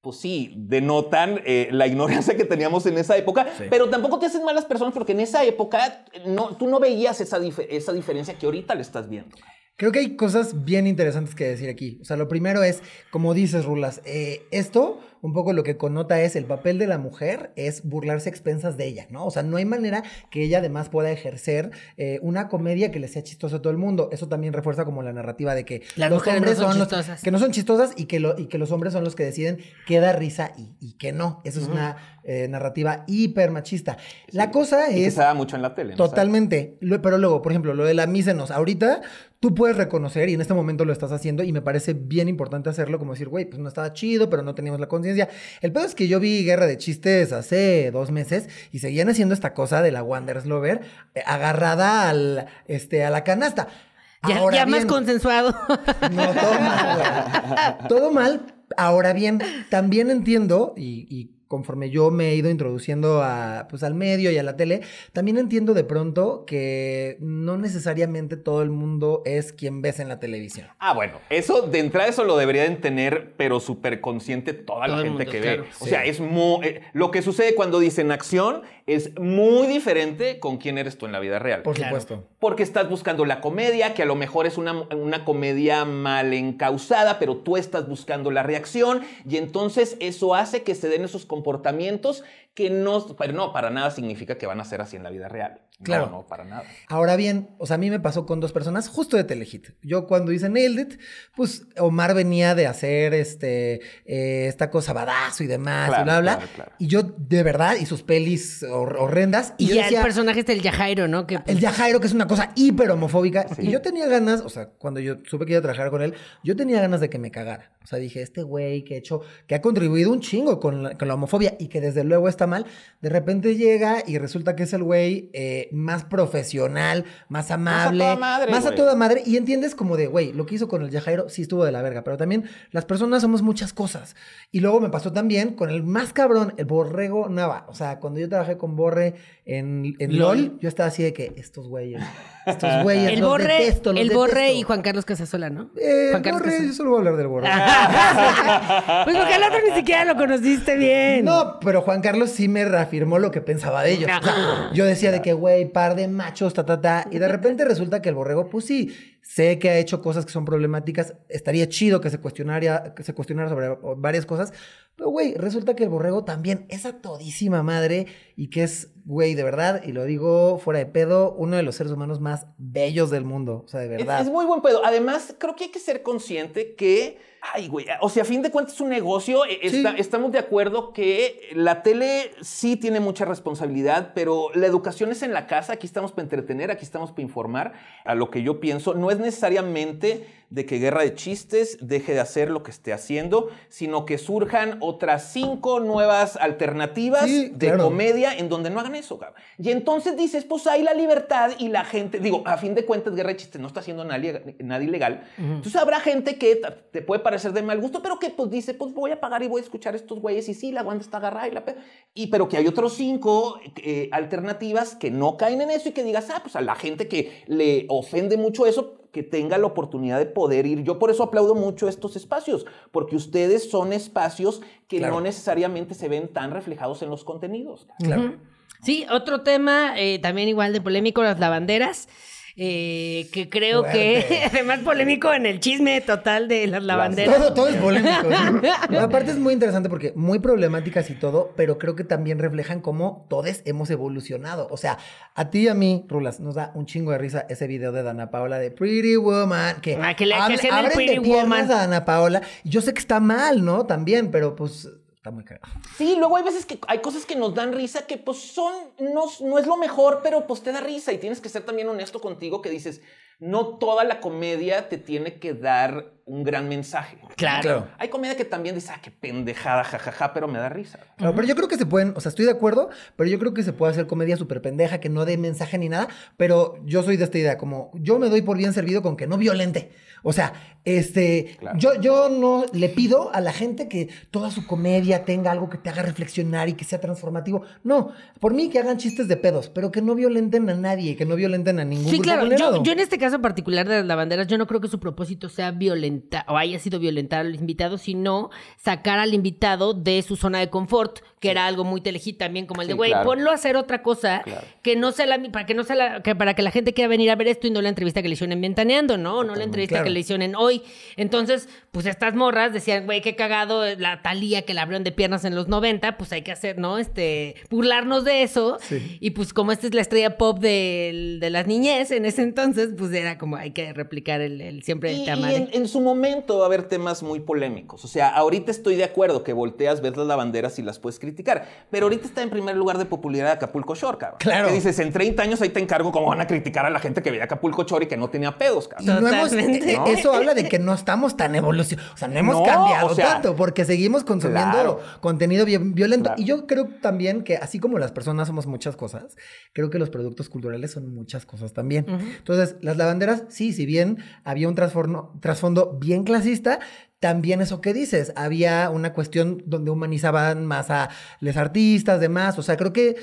pues sí, denotan eh, la ignorancia que teníamos en esa época, Sí. pero tampoco te hacen malas personas porque en esa época no, tú no veías esa, dif- esa diferencia que ahorita le estás viendo. Creo que hay cosas bien interesantes que decir aquí. O sea, lo primero es, como dices, Rulas, eh, esto un poco lo que connota es el papel de la mujer es burlarse a expensas de ella, ¿no? O sea, no hay manera que ella además pueda ejercer eh, una comedia que le sea chistosa a todo el mundo. Eso también refuerza como la narrativa de que los hombres son, los que no son chistosas y que, lo, y que los hombres son los que deciden qué da risa y, y qué no. Eso es una eh, narrativa hiper machista. La cosa es... que se da mucho en la tele. Totalmente. Pero luego, por ejemplo, lo de la mísenos. Ahorita tú puedes reconocer y en este momento lo estás haciendo y me parece bien importante hacerlo como decir, güey, pues no estaba chido, pero no teníamos la conciencia. El pedo es que yo vi Guerra de Chistes hace dos meses y seguían haciendo esta cosa de la Wanderslover eh, agarrada al, este, a la canasta. Ya, más consensuado. No, todo mal, Todo mal. Ahora bien, también entiendo y conforme yo me he ido introduciendo a, pues, al medio y a la tele, también entiendo de pronto que no necesariamente todo el mundo es quien ves en la televisión. Ah, bueno, eso de entrada eso lo deberían tener, pero súper consciente toda la gente que ve. O sea, es muy, eh, lo que sucede cuando dicen acción es muy diferente con quién eres tú en la vida real. Por supuesto. Porque estás buscando la comedia, que a lo mejor es una, una comedia mal encausada, pero tú estás buscando la reacción y entonces eso hace que se den esos comportamientos que no, pero no, para nada significa que van a ser así en la vida real. Claro. No, para nada. Ahora bien, o sea, a mí me pasó con dos personas justo de Telehit. Yo cuando hice Nailed It, pues Omar venía de hacer este, eh, esta cosa badazo y demás, y bla, bla. y yo, de verdad, y sus pelis horrendas. Y, ya el personaje es el Yajairo, ¿no? Que, El Yajairo, que es una cosa hiper homofóbica. Y yo tenía ganas, o sea, cuando yo supe que iba a trabajar con él, yo tenía ganas de que me cagara. O sea, dije, este güey que ha hecho, que ha contribuido un chingo con la, con la homofobia y que desde luego está mal, de repente llega y resulta que es el güey eh, más profesional, más amable, más a toda madre. Más a toda madre y entiendes como de, güey, lo que hizo con el Yajairo sí estuvo de la verga, pero también las personas somos muchas cosas. Y luego me pasó también con el más cabrón, el Borrego Nava. O sea, cuando yo trabajé con Borre en, en LOL, yo estaba así de que estos güeyes, estos güeyes, el los Borre, detesto, El Borre y Juan Carlos Casasola, ¿no? Eh, Juan Carlos Borre, yo solo voy a hablar del Borre. pues porque al otro ni siquiera lo conociste bien. No, pero Juan Carlos sí me reafirmó lo que pensaba de ellos. yo decía de que, güey, par de machos, ta, ta, ta. Y de repente resulta que el borrego, pues sí, sé que ha hecho cosas que son problemáticas. Estaría chido que se cuestionara, que se cuestionara sobre varias cosas. Pero, güey, resulta que el borrego también es a todísima madre y que es, güey, de verdad, y lo digo fuera de pedo, uno de los seres humanos más bellos del mundo. O sea, de verdad. Es, es muy buen pedo. Además, creo que hay que ser consciente que Ay, güey. O sea, a fin de cuentas es un negocio. E, estamos de acuerdo que la tele sí tiene mucha responsabilidad, pero la educación es en la casa. Aquí estamos para entretener, aquí estamos para informar. A lo que yo pienso, no es necesariamente de que Guerra de Chistes deje de hacer lo que esté haciendo, sino que surjan otras cinco nuevas alternativas de comedia en donde no hagan eso. Cabrón. Y entonces dices, pues hay la libertad y la gente, digo, a fin de cuentas Guerra de Chistes no está haciendo nadie, nada ilegal. Entonces habrá gente que te puede parecer de mal gusto, pero que pues dice, pues voy a pagar y voy a escuchar a estos güeyes y sí, la banda está agarrada y la... Y pero que hay otros cinco eh, alternativas que no caen en eso y que digas, ah, pues a la gente que le ofende mucho eso, que tenga la oportunidad de poder ir. Yo por eso aplaudo mucho estos espacios, porque ustedes son espacios que no necesariamente se ven tan reflejados en los contenidos. Claro. Sí, otro tema eh, también igual de polémico, las lavanderas. Eh, que creo que además polémico en el chisme total de las lavanderas. Todo, es polémico. Aparte es muy interesante porque muy problemáticas y todo, pero creo que también reflejan cómo todos hemos evolucionado. O sea, a ti y a mí, Rulas, nos da un chingo de risa ese video de Dana Paola de Pretty Woman, que, ah, que le el Pretty Woman a Dana Paola. Yo sé que está mal, ¿no? También, pero pues Muy caro. Sí, luego hay veces que hay cosas que nos dan risa que pues son, no, no es lo mejor, pero pues te da risa y tienes que ser también honesto contigo que dices, no toda la comedia te tiene que dar un gran mensaje. Claro. Hay comedia que también dice, ah, qué pendejada, jajaja, pero me da risa. pero yo creo que se pueden, o sea, estoy de acuerdo, pero yo creo que se puede hacer comedia súper pendeja, que no dé mensaje ni nada, pero yo soy de esta idea, como yo me doy por bien servido con que no violente. O sea, este, yo, yo no le pido a la gente que toda su comedia tenga algo que te haga reflexionar y que sea transformativo. No, por mí que hagan chistes de pedos, pero que no violenten a nadie, que no violenten a ningún Sí, claro, yo, yo, en este caso caso particular de las lavanderas, yo no creo que su propósito sea violentar o haya sido violentar al invitado, sino sacar al invitado de su zona de confort, que era algo muy telejit también, como el de, Sí, güey, claro. ponlo a hacer otra cosa Claro. que no sea la, para que no sea la, que para que la gente quiera venir a ver esto y no la entrevista que le hicieron en Ventaneando, ¿no? No la entrevista claro. que le hicieron en Hoy. Entonces, pues estas morras decían, güey, qué cagado la Talía que la abrieron de piernas en los 90, pues hay que hacer, ¿no? Este, burlarnos de eso. Sí. Y pues como esta es la estrella pop del- de, las niñez en ese entonces, pues era como hay que replicar el, el siempre Y, te y en, en su momento va a haber temas muy polémicos. O sea, ahorita estoy de acuerdo que volteas, ves las lavanderas y las puedes criticar. Pero ahorita está en primer lugar de popularidad Acapulco Shore, cabrón. Claro. Que dices, en 30 años ahí te encargo cómo van a criticar a la gente que veía Acapulco Shore y que no tenía pedos, cabrón. no hemos, eh, ¿No? Eso habla de que no estamos tan evolucionados. O sea, no hemos No, cambiado o sea, tanto porque seguimos consumiendo claro. contenido violento. Claro. Y yo creo también que, así como las personas somos muchas cosas, creo que los productos culturales son muchas cosas también. Entonces, las lavanderas, sí, si bien había un trasfondo bien clasista, también eso que dices, había una cuestión donde humanizaban más a los artistas, demás. O sea, creo que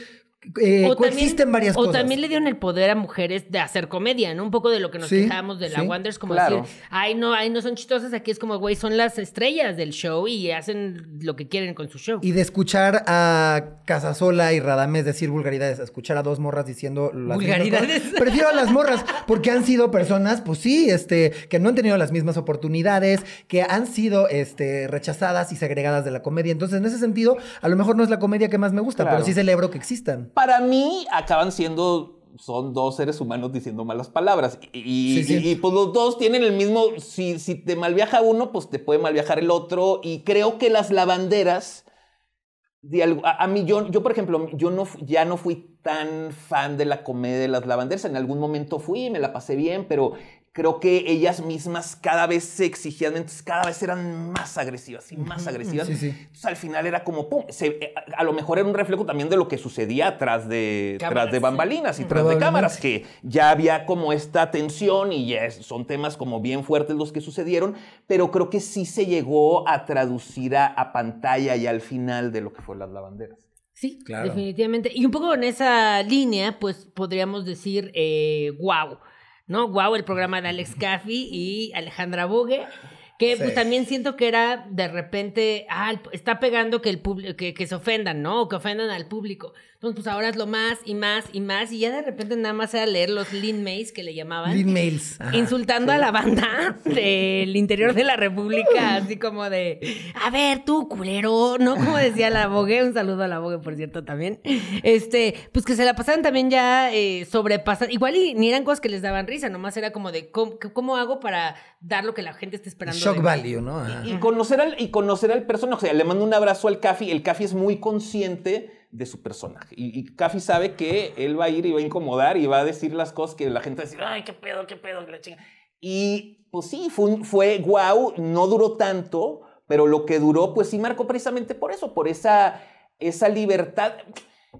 eh, O coexisten también- varias o cosas. también le dieron el poder a mujeres de hacer comedia, ¿no? Un poco de lo que nos Sí, quejábamos de la sí, Wonders, como claro. decir, ay, no, ay, no son chistosas, aquí es como, güey, son las estrellas del show y hacen lo que quieren con su show. Y de escuchar a Casasola y Radamés decir vulgaridades, a escuchar a dos morras diciendo las mismas Vulgaridades. cosas, prefiero a las morras, porque han sido personas, pues sí, este, que no han tenido las mismas oportunidades, que han sido este, rechazadas y segregadas de la comedia. Entonces, en ese sentido, a lo mejor no es la comedia que más me gusta, Claro. pero sí celebro que existan. Para mí acaban siendo son dos seres humanos diciendo malas palabras. Y, y- Sí, sí. y, pues los dos tienen el mismo. Si, si te malviaja uno, pues te puede malviajar el otro. Y creo que las lavanderas. de algo- a, a mí, yo, yo, por ejemplo, yo no, ya no fui tan fan de la comedia de las lavanderas. En algún momento fui, me la pasé bien, pero creo que ellas mismas cada vez se exigían, entonces cada vez eran más agresivas y más agresivas. Sí, sí. Entonces al final era como, pum, se- eh, a, a lo mejor era un reflejo también de lo que sucedía atrás de, Cámaras, tras de bambalinas y tras de cámaras, que ya había como esta tensión y ya es- son temas como bien fuertes los que sucedieron, pero creo que sí se llegó a traducir a, a pantalla y al final de lo que fue las lavanderas. Sí, Claro. definitivamente. Y un poco en esa línea, pues podríamos decir, eh, wow, ¿no? Wow, el programa de Alex Caffi y Alejandra Bogue, que pues también siento que era de repente, ah, está pegando que el público, que, que se ofendan, ¿no? O que ofendan al público. Entonces, pues ahora es lo más y más y más, y ya de repente nada más era leer los lean mails que le llamaban. Lean mails. Ajá. Insultando a la banda del interior de la República, así como de, a ver, tú, culero, ¿no? Como decía la Bogue, un saludo a la Bogue, por cierto, también. Este, pues que se la pasaban también ya eh, sobrepasan, igual y ni eran cosas que les daban risa, nomás era como de, ¿cómo, cómo hago para dar lo que la gente está esperando? Shock de mí? value, ¿no? Y conocer al, y conocer al personaje. O sea, le mando un abrazo al Cafi. El Cafi es muy consciente de su personaje. Y, y sabe que él va a ir y va a incomodar y va a decir las cosas que la gente va a decir, ay, qué pedo, qué pedo, la chinga. Y pues sí, fue, fue guau, no duró tanto, pero lo que duró, pues sí marcó precisamente por eso, por esa, esa libertad.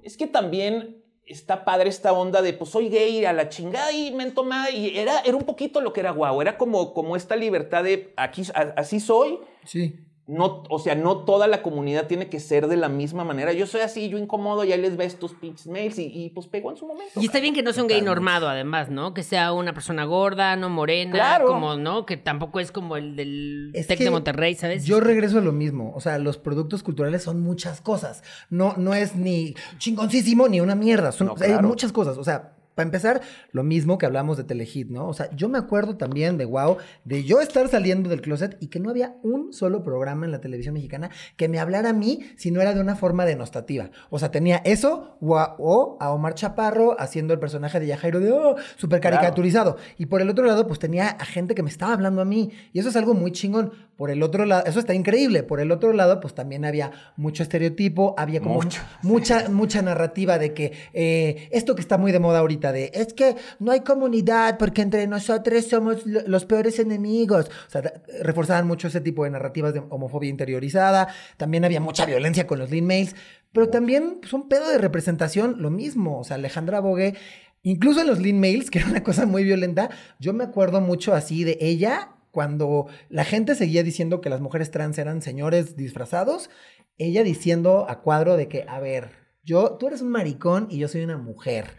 Es que también está padre esta onda de, pues soy gay, a la chingada y me toma y era, era un poquito lo que era guau, era como, como esta libertad de, aquí, así soy, Sí. No, o sea, no toda la comunidad tiene que ser de la misma manera. Yo soy así, yo incomodo, ya les ves tus pinches mails y, y, pues pegó en su momento. Y está bien que no sea un gay normado, además, ¿no? Que sea una persona gorda, no morena, Claro. como, ¿no? Que tampoco es como el del Tec de Monterrey, ¿sabes? Yo regreso a lo mismo. O sea, los productos culturales son muchas cosas. No, no es ni chingoncísimo ni una mierda. Son, No, o sea, claro. Hay muchas cosas. O sea, para empezar, lo mismo que hablamos de Telehit, ¿no? O sea, yo me acuerdo también de wow, de yo estar saliendo del closet y que no había un solo programa en la televisión mexicana que me hablara a mí si no era de una forma denostativa. O sea, tenía eso o a, o a Omar Chaparro haciendo el personaje de Yajairo de oh, súper Claro. caricaturizado. Y por el otro lado, pues tenía a gente que me estaba hablando a mí. Y eso es algo muy chingón. Por el otro lado, eso está increíble. Por el otro lado, pues también había mucho estereotipo, había como Mucho, mucha, mucha narrativa de que eh, esto que está muy de moda ahorita, de es que no hay comunidad porque entre nosotros somos lo- los peores enemigos. O sea, reforzaban mucho ese tipo de narrativas de homofobia interiorizada. También había mucha violencia con los lean mails. Pero también, pues, un pedo de representación, lo mismo. O sea, Alejandra Bogue, incluso en los lean mails, que era una cosa muy violenta, yo me acuerdo mucho así de ella cuando la gente seguía diciendo que las mujeres trans eran señores disfrazados, ella diciendo a cuadro de que, a ver, yo, tú eres un maricón y yo soy una mujer.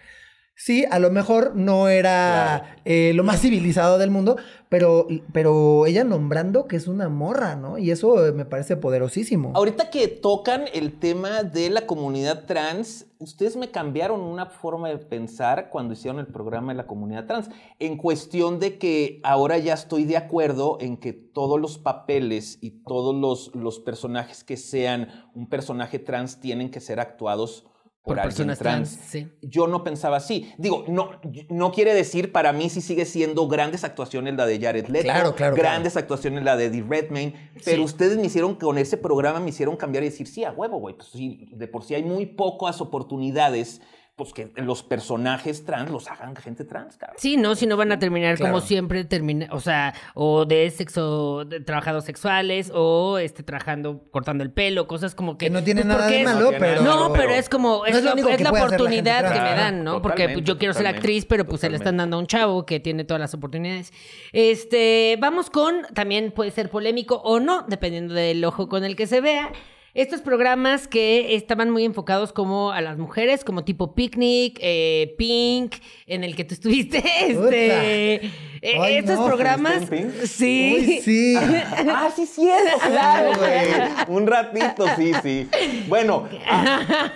Sí, a lo mejor no era eh, lo más civilizado del mundo, pero, pero ella nombrando que es una morra, ¿no? Y eso eh, me parece poderosísimo. Ahorita que tocan el tema de la comunidad trans, ustedes me cambiaron una forma de pensar cuando hicieron el programa de la comunidad trans, en cuestión de que ahora ya estoy de acuerdo en que todos los papeles y todos los, los personajes que sean un personaje trans tienen que ser actuados por, personas trans. Yo no pensaba así. Digo, no, no quiere decir, para mí sí sigue siendo grandes actuaciones la de Jared Leto, claro, claro, grandes actuaciones la de Eddie Redmayne, pero ustedes me hicieron, con ese programa me hicieron cambiar y decir, sí, a huevo, güey, pues sí, de por sí hay muy pocas oportunidades pues que los personajes trans los hagan gente trans, cabrón. Sí, no, si no van a terminar como siempre termina, o sea, o de sexo, de trabajados sexuales, o este trabajando, cortando el pelo, cosas como que. Que no tiene pues, nada de malo, pero. No, pero es como, es, la, oportunidad que me dan, ¿no? porque pues, yo quiero ser actriz, pero pues se le están dando a un chavo que tiene todas las oportunidades. Este, vamos con, también puede ser polémico o no, dependiendo del ojo con el que se vea. Estos programas que estaban muy enfocados como a las mujeres, como tipo Picnic, eh, Pink, en el que tú estuviste. Este, eh, estos programas. Sí. sí. ah, sí, sí, claro, güey. Un ratito, sí, sí. Bueno,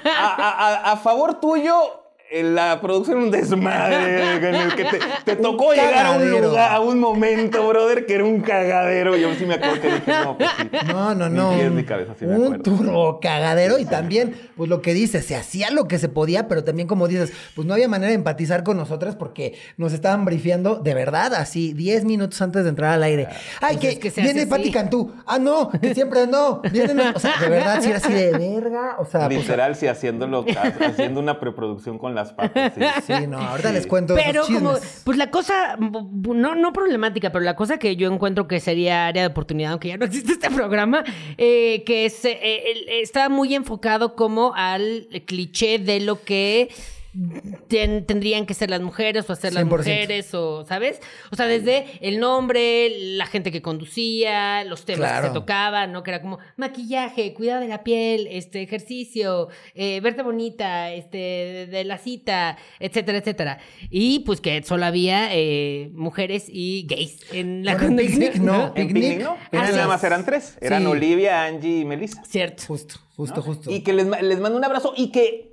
a favor tuyo, la producción un desmadre en el que te, tocó llegar a un lugar, a un momento, brother, que era un cagadero. Yo sí me acuerdo que dije, no, pues sí. No, no, no. Mi cabeza, sí un turbo cagadero. y también, pues lo que dices, se hacía lo que se podía, pero también, como dices, pues no había manera de empatizar con nosotras porque nos estaban brifeando de verdad, así, 10 minutos antes de entrar al aire. Ay, pues que, viene Pati Cantú. Ah, no, que siempre no. Viene, o sea, de verdad, sí era así de verga. O sea, pues, Literal, sí, haciéndolo, haciendo una preproducción con las patas. Sí, no, ahorita les cuento. Pero como, pues la cosa, no, no problemática, pero la cosa que yo encuentro que sería área de oportunidad, aunque ya no existe este programa, eh, que es, eh, está muy enfocado como al cliché de lo que tendrían que ser las mujeres o hacer las mujeres o, ¿sabes? O sea, desde el nombre, la gente que conducía, los temas que se tocaban, ¿no? Que era como maquillaje, cuidado de la piel, este ejercicio, eh, verte bonita, este de la cita, etcétera, etcétera. Y pues que solo había eh, mujeres y gays en la conducción. no, picnic no. nada más eran tres. Eran Olivia, Angie y Melissa. Cierto. Justo, justo, justo. Y que les, les mando un abrazo y que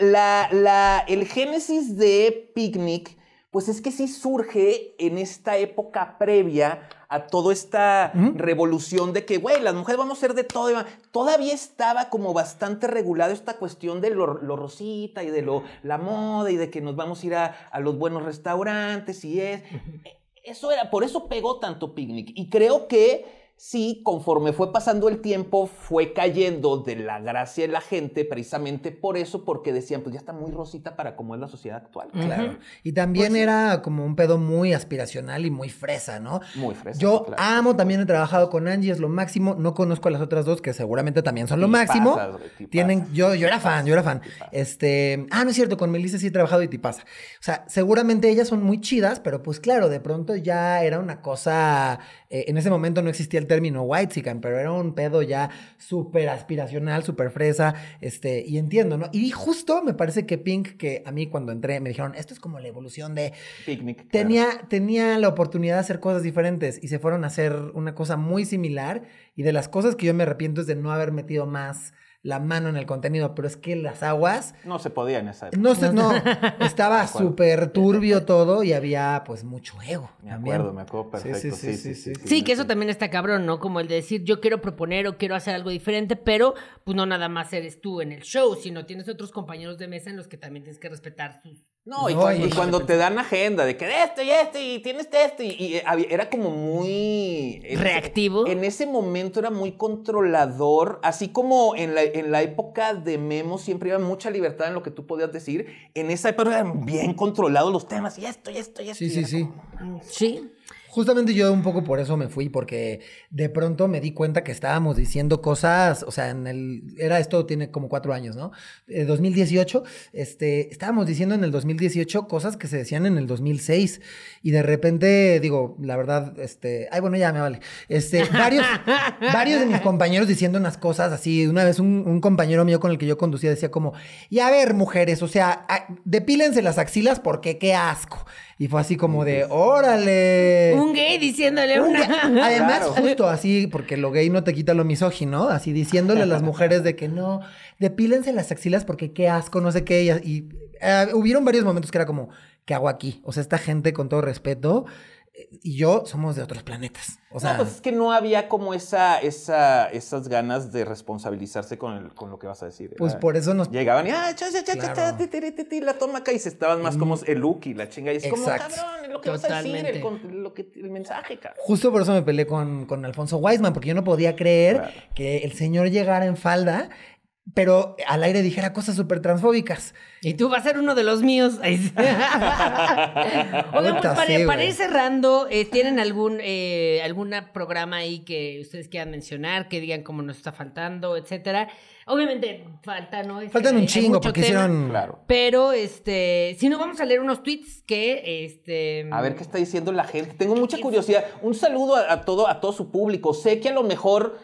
la, la, el génesis de Picnic, pues es que sí surge en esta época previa a toda esta revolución de que, güey, las mujeres vamos a ser de todo. Todavía estaba como bastante regulado esta cuestión de lo, rosita y de lo, la moda y de que nos vamos a ir a, a los buenos restaurantes y es... Eso era, por eso pegó tanto Picnic. Y creo que sí, conforme fue pasando el tiempo, fue cayendo de la gracia de la gente, precisamente por eso, porque decían, pues ya está muy rosita para cómo es la sociedad actual. Claro. Y también pues era como un pedo muy aspiracional y muy fresa, ¿no? Muy fresa. Yo amo, también he trabajado con Angie, es lo máximo. No conozco a las otras dos, que seguramente también son lo máximo. Tienen, yo, yo era fan, yo era fan. Este, ah, no es cierto, con Melissa sí he trabajado y te pasa. O sea, seguramente ellas son muy chidas, pero pues claro, de pronto ya era una cosa, eh, en ese momento no existía el término white pero era un pedo ya súper aspiracional, súper fresa, este, y entiendo, ¿no? Y justo me parece que Pink, que a mí cuando entré me dijeron, esto es como la evolución de... Picnic. Tenía, tenía la oportunidad de hacer cosas diferentes y se fueron a hacer una cosa muy similar y de las cosas que yo me arrepiento es de no haber metido más la mano en el contenido, pero es que las aguas... No se podía en esa época. No, no, estaba súper turbio todo y había pues mucho ego. Me acuerdo, me acuerdo perfecto. Sí, sí, sí. Sí, sí, que eso también está cabrón, ¿no? Como el de decir, yo quiero proponer o quiero hacer algo diferente, pero pues no nada más eres tú en el show, sino tienes otros compañeros de mesa en los que también tienes que respetar sus no, y, cuando, te dan agenda de que de esto y esto y tienes esto y, eh, era como muy... Reactivo. En ese momento era muy controlador, así como en la, en la época de Memo siempre iba mucha libertad en lo que tú podías decir, en esa época eran bien controlados los temas y esto y esto y esto. Sí, sí, sí. Sí. Justamente yo un poco por eso me fui, porque de pronto me di cuenta que estábamos diciendo cosas, o sea, en el, era esto tiene como cuatro años, ¿no? Eh, 2018, este, estábamos diciendo en el 2018 cosas que se decían en el 2006 y de repente, digo, la verdad, este, ay, bueno, ya me vale, este, varios, varios de mis compañeros diciendo unas cosas así, una vez un, un compañero mío con el que yo conducía decía como, y a ver, mujeres, o sea, a- depílense las axilas porque qué asco. Y fue así como de, órale. Un gay diciéndole Un una. gay- Además, Claro. justo así, porque lo gay no te quita lo misógino, así diciéndole a las mujeres de que no, depílense las axilas porque qué asco, no sé qué. Y, y, eh, hubieron varios momentos que era como, ¿qué hago aquí? O sea, esta gente, con todo respeto, y yo somos de otros planetas. O sea, no, pues es que no había como esa, esa, esas ganas de responsabilizarse con, el- con lo que vas a decir. pues por eso nos... Llegaban y, ah, cha, cha, cha, cha, cha, Claro. ti, ti, ti, ti, ti, la toma acá y se estaban más como el look y la chinga. Y es Exacto. como, cabrón, lo que vas a decir, Totalmente. el, con- lo que, el mensaje, cabrón. Justo por eso me peleé con, con Alfonso Weisman, porque yo no podía creer Claro. que el señor llegara en falda, pero al aire dijera cosas súper transfóbicas. Y tú vas a ser uno de los míos. Oigan, pues para, sí, para güey. ir cerrando, eh, ¿tienen algún eh, alguna programa ahí que ustedes quieran mencionar, que digan cómo nos está faltando, etcétera? Obviamente falta, ¿no? Es Faltan que un chingo porque tema, hicieron... Claro. Pero, este, si no, vamos a leer unos tweets que, este... A ver qué está diciendo la gente. Tengo mucha curiosidad. Un saludo a, a todo, a todo su público. Sé que a lo mejor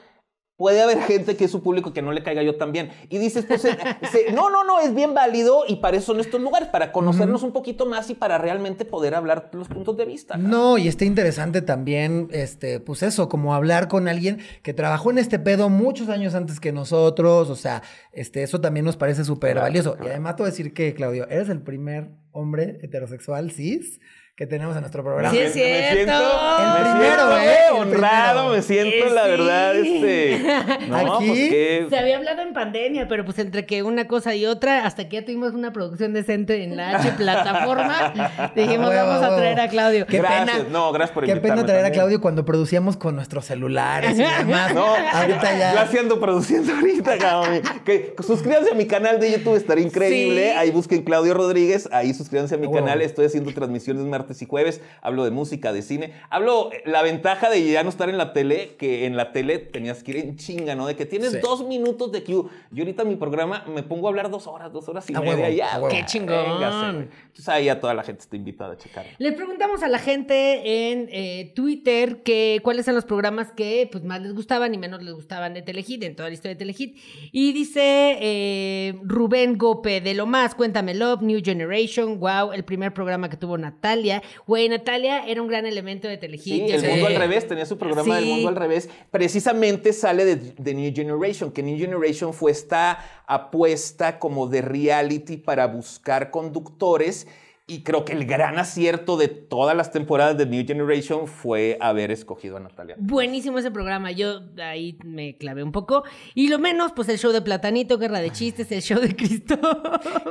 puede haber gente que es su público que no le caiga yo también. Y dices, pues, eh, se- no, no, no, es bien válido y para eso son estos lugares, para conocernos un poquito más y para realmente poder hablar los puntos de vista. cabrón. No, y está interesante también, este, pues eso, como hablar con alguien que trabajó en este pedo muchos años antes que nosotros, o sea, este, eso también nos parece súper Claro, valioso. claro. Y además te voy a decir que, Claudio, eres el primer hombre heterosexual cis que tenemos en nuestro programa. Sí, es me cierto. El me primero, siento ¿eh? Honrado, primero. me siento, Eh, la sí. verdad, este. No, Aquí pues que. Se había hablado en pandemia, pero pues entre que una cosa y otra, hasta que ya tuvimos una producción decente en la H plataforma, dijimos, Huevo, vamos a traer a Claudio. Qué gracias, pena. no, gracias por Qué invitarme pena traer a. Claudio cuando producíamos con nuestros celulares y demás. No, ahorita ya. Yo haciendo produciendo ahorita, cabrón. Que suscríbanse a mi canal de YouTube, estaría increíble. Sí. Ahí busquen Claudio Rodríguez, ahí suscríbanse a mi A huevo. canal. Estoy haciendo transmisiones martes y jueves. Hablo de música, de cine. Hablo eh, la ventaja de ya no estar en la tele, que en la tele tenías que ir en chinga, ¿no? De que tienes Sí. dos minutos de cue. Yo ahorita en mi programa me pongo a hablar dos horas, dos horas y A media huevo, ya. Qué chingón. Véngase. Entonces ahí ya toda la gente está invitada a checar. Le preguntamos a la gente en eh, Twitter que cuáles son los programas que pues, más les gustaban y menos les gustaban de Telehit, en toda la historia de Telehit. Y dice eh, Rubén Gope, de lo más, Cuéntame Love, New Generation, wow, el primer programa que tuvo Natalia. Güey, Natalia era un gran elemento de Telehit. Sí, El sé. Mundo al Revés, tenía su programa del Sí. Mundo al Revés. Precisamente sale de, de New Generation, que New Generation fue esta apuesta como de reality para buscar conductores. Y creo que el gran acierto de todas las temporadas de New Generation fue haber escogido a Natalia. Buenísimo ese programa, yo ahí me clavé un poco. Y lo menos, pues el show de Platanito, Guerra de Chistes, el show de Cristo.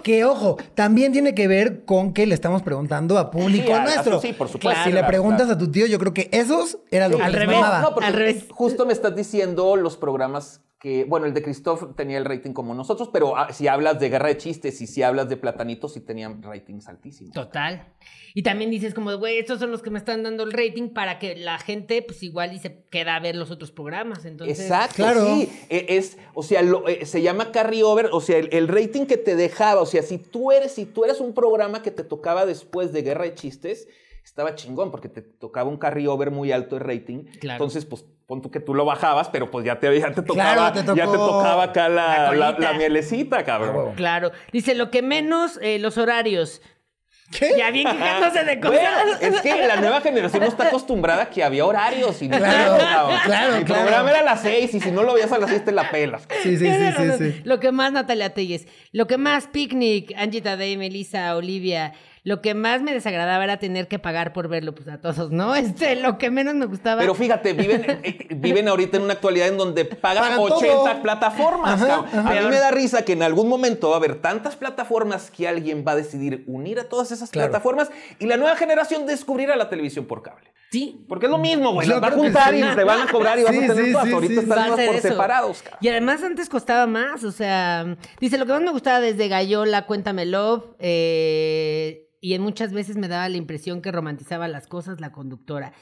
Que ojo, también tiene que ver con que le estamos preguntando a público Sí, a- a- nuestro. sí, por supuesto. si le Claro, preguntas claro. a tu tío, yo creo que esos era lo Sí, que al les revés. mamaba. No, porque Al revés. justo me estás diciendo los programas que, bueno, el de Christoph tenía el rating como nosotros, pero ah, si hablas de Guerra de Chistes y si hablas de Platanito, sí tenían ratings altísimos. Total. Y también dices como, güey, estos son los que me están dando el rating para que la gente, pues igual y se queda a ver los otros programas. Entonces, Exacto, Claro. sí. E- Es, o sea, lo- eh, se llama carryover, o sea, el, el rating que te dejaba, o sea, si tú eres, si tú eres un programa que te tocaba después de Guerra de Chistes, estaba chingón porque te tocaba un carryover muy alto de rating. Claro. Entonces, pues pon tú que tú lo bajabas, pero pues ya te, ya te tocaba, Claro, te ya te tocaba acá la, la la- colita. la mielecita, cabrón. Claro. Dice, lo que menos, eh, los horarios. ¿Qué? Ya bien quejándose de cosas. Bueno, es que la nueva generación no está acostumbrada a que había horarios. Y Claro, claro, claro. programa era a las seis y si no lo veías a las seis te la pelas. Sí, sí, sí, sí. Lo que más Natalia Telles, lo que más Picnic, Angie Tadei, Melissa, Olivia, lo que más me desagradaba era tener que pagar por verlo, pues a todos, ¿no? Este, lo que menos me gustaba. Pero fíjate, viven, eh, viven ahorita en una actualidad en donde pagan Pagan 80 todo. plataformas. Ajá. A mí me da risa que en algún momento va a haber tantas plataformas que alguien va a decidir unir a todas esas Claro. plataformas y la nueva generación descubrirá la televisión por cable. sí. Porque es lo mismo, güey. Las va a juntar sí. y te van a cobrar y vas Sí, a tener sí, todas. sí, Ahorita sí, están más por eso. separados, cabrón. Y además antes costaba más, o sea, dice, lo que más me gustaba desde Gallola, Cuéntame Love, eh, y en muchas veces me daba la impresión que romantizaba las cosas la conductora.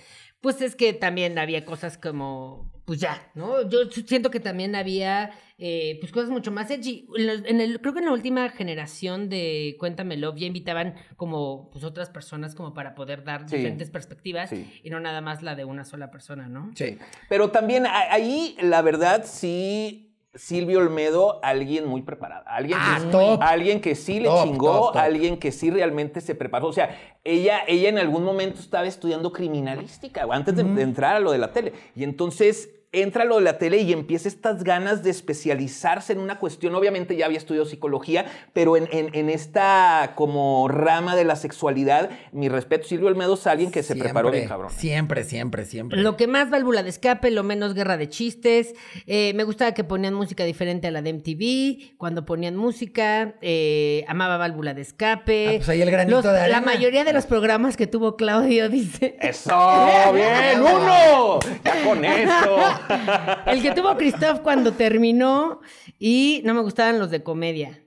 Pues es que también había cosas como, pues ya, ¿no? Yo siento que también había, eh, pues cosas mucho más edgy. En el- creo que en la última generación de Cuéntamelo ya invitaban como, pues otras personas como para poder dar Sí. diferentes perspectivas Sí. y no nada más la de una sola persona, ¿no? Sí. Pero también ahí, la verdad, sí, Silvio Olmedo, alguien muy preparado. Alguien, Ah, que, top. alguien que sí le Top, chingó, top, alguien que sí realmente se preparó. O sea, ella, ella en algún momento estaba estudiando criminalística antes de, de entrar a lo de la tele. Y entonces entra lo de la tele y empieza estas ganas de especializarse en una cuestión. Obviamente ya había estudiado psicología, pero en, en- en esta como rama de la sexualidad, mi respeto, Silvio Olmedo es alguien que se preparó bien cabrón. Siempre, siempre, siempre. Lo que más válvula de escape, lo menos guerra de chistes. Eh, me gustaba que ponían música diferente a la de MTV. Cuando ponían música, eh, amaba válvula de escape. Ah, pues ahí el granito Los- de arena. La mayoría de los programas que tuvo Claudio, dice. ¡Eso! ¡Bien! ¡Uno! ¡Ya con eso! El que tuvo Christoph cuando terminó. Y no me gustaban los de comedia.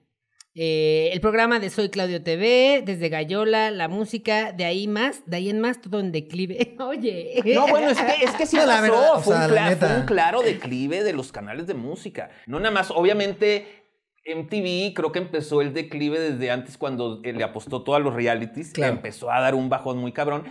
Eh, el programa de Soy Claudio TV, desde Gallola, la música, de ahí más, de ahí en más, todo en declive. Oye. No, bueno, es que, es que sí No, la verdad, o fue, sea, un la cla- neta. fue un claro declive de los canales de música. No nada más, obviamente. MTV creo que empezó el declive desde antes cuando le apostó todo a los realities. Claro. Empezó a dar un bajón muy cabrón.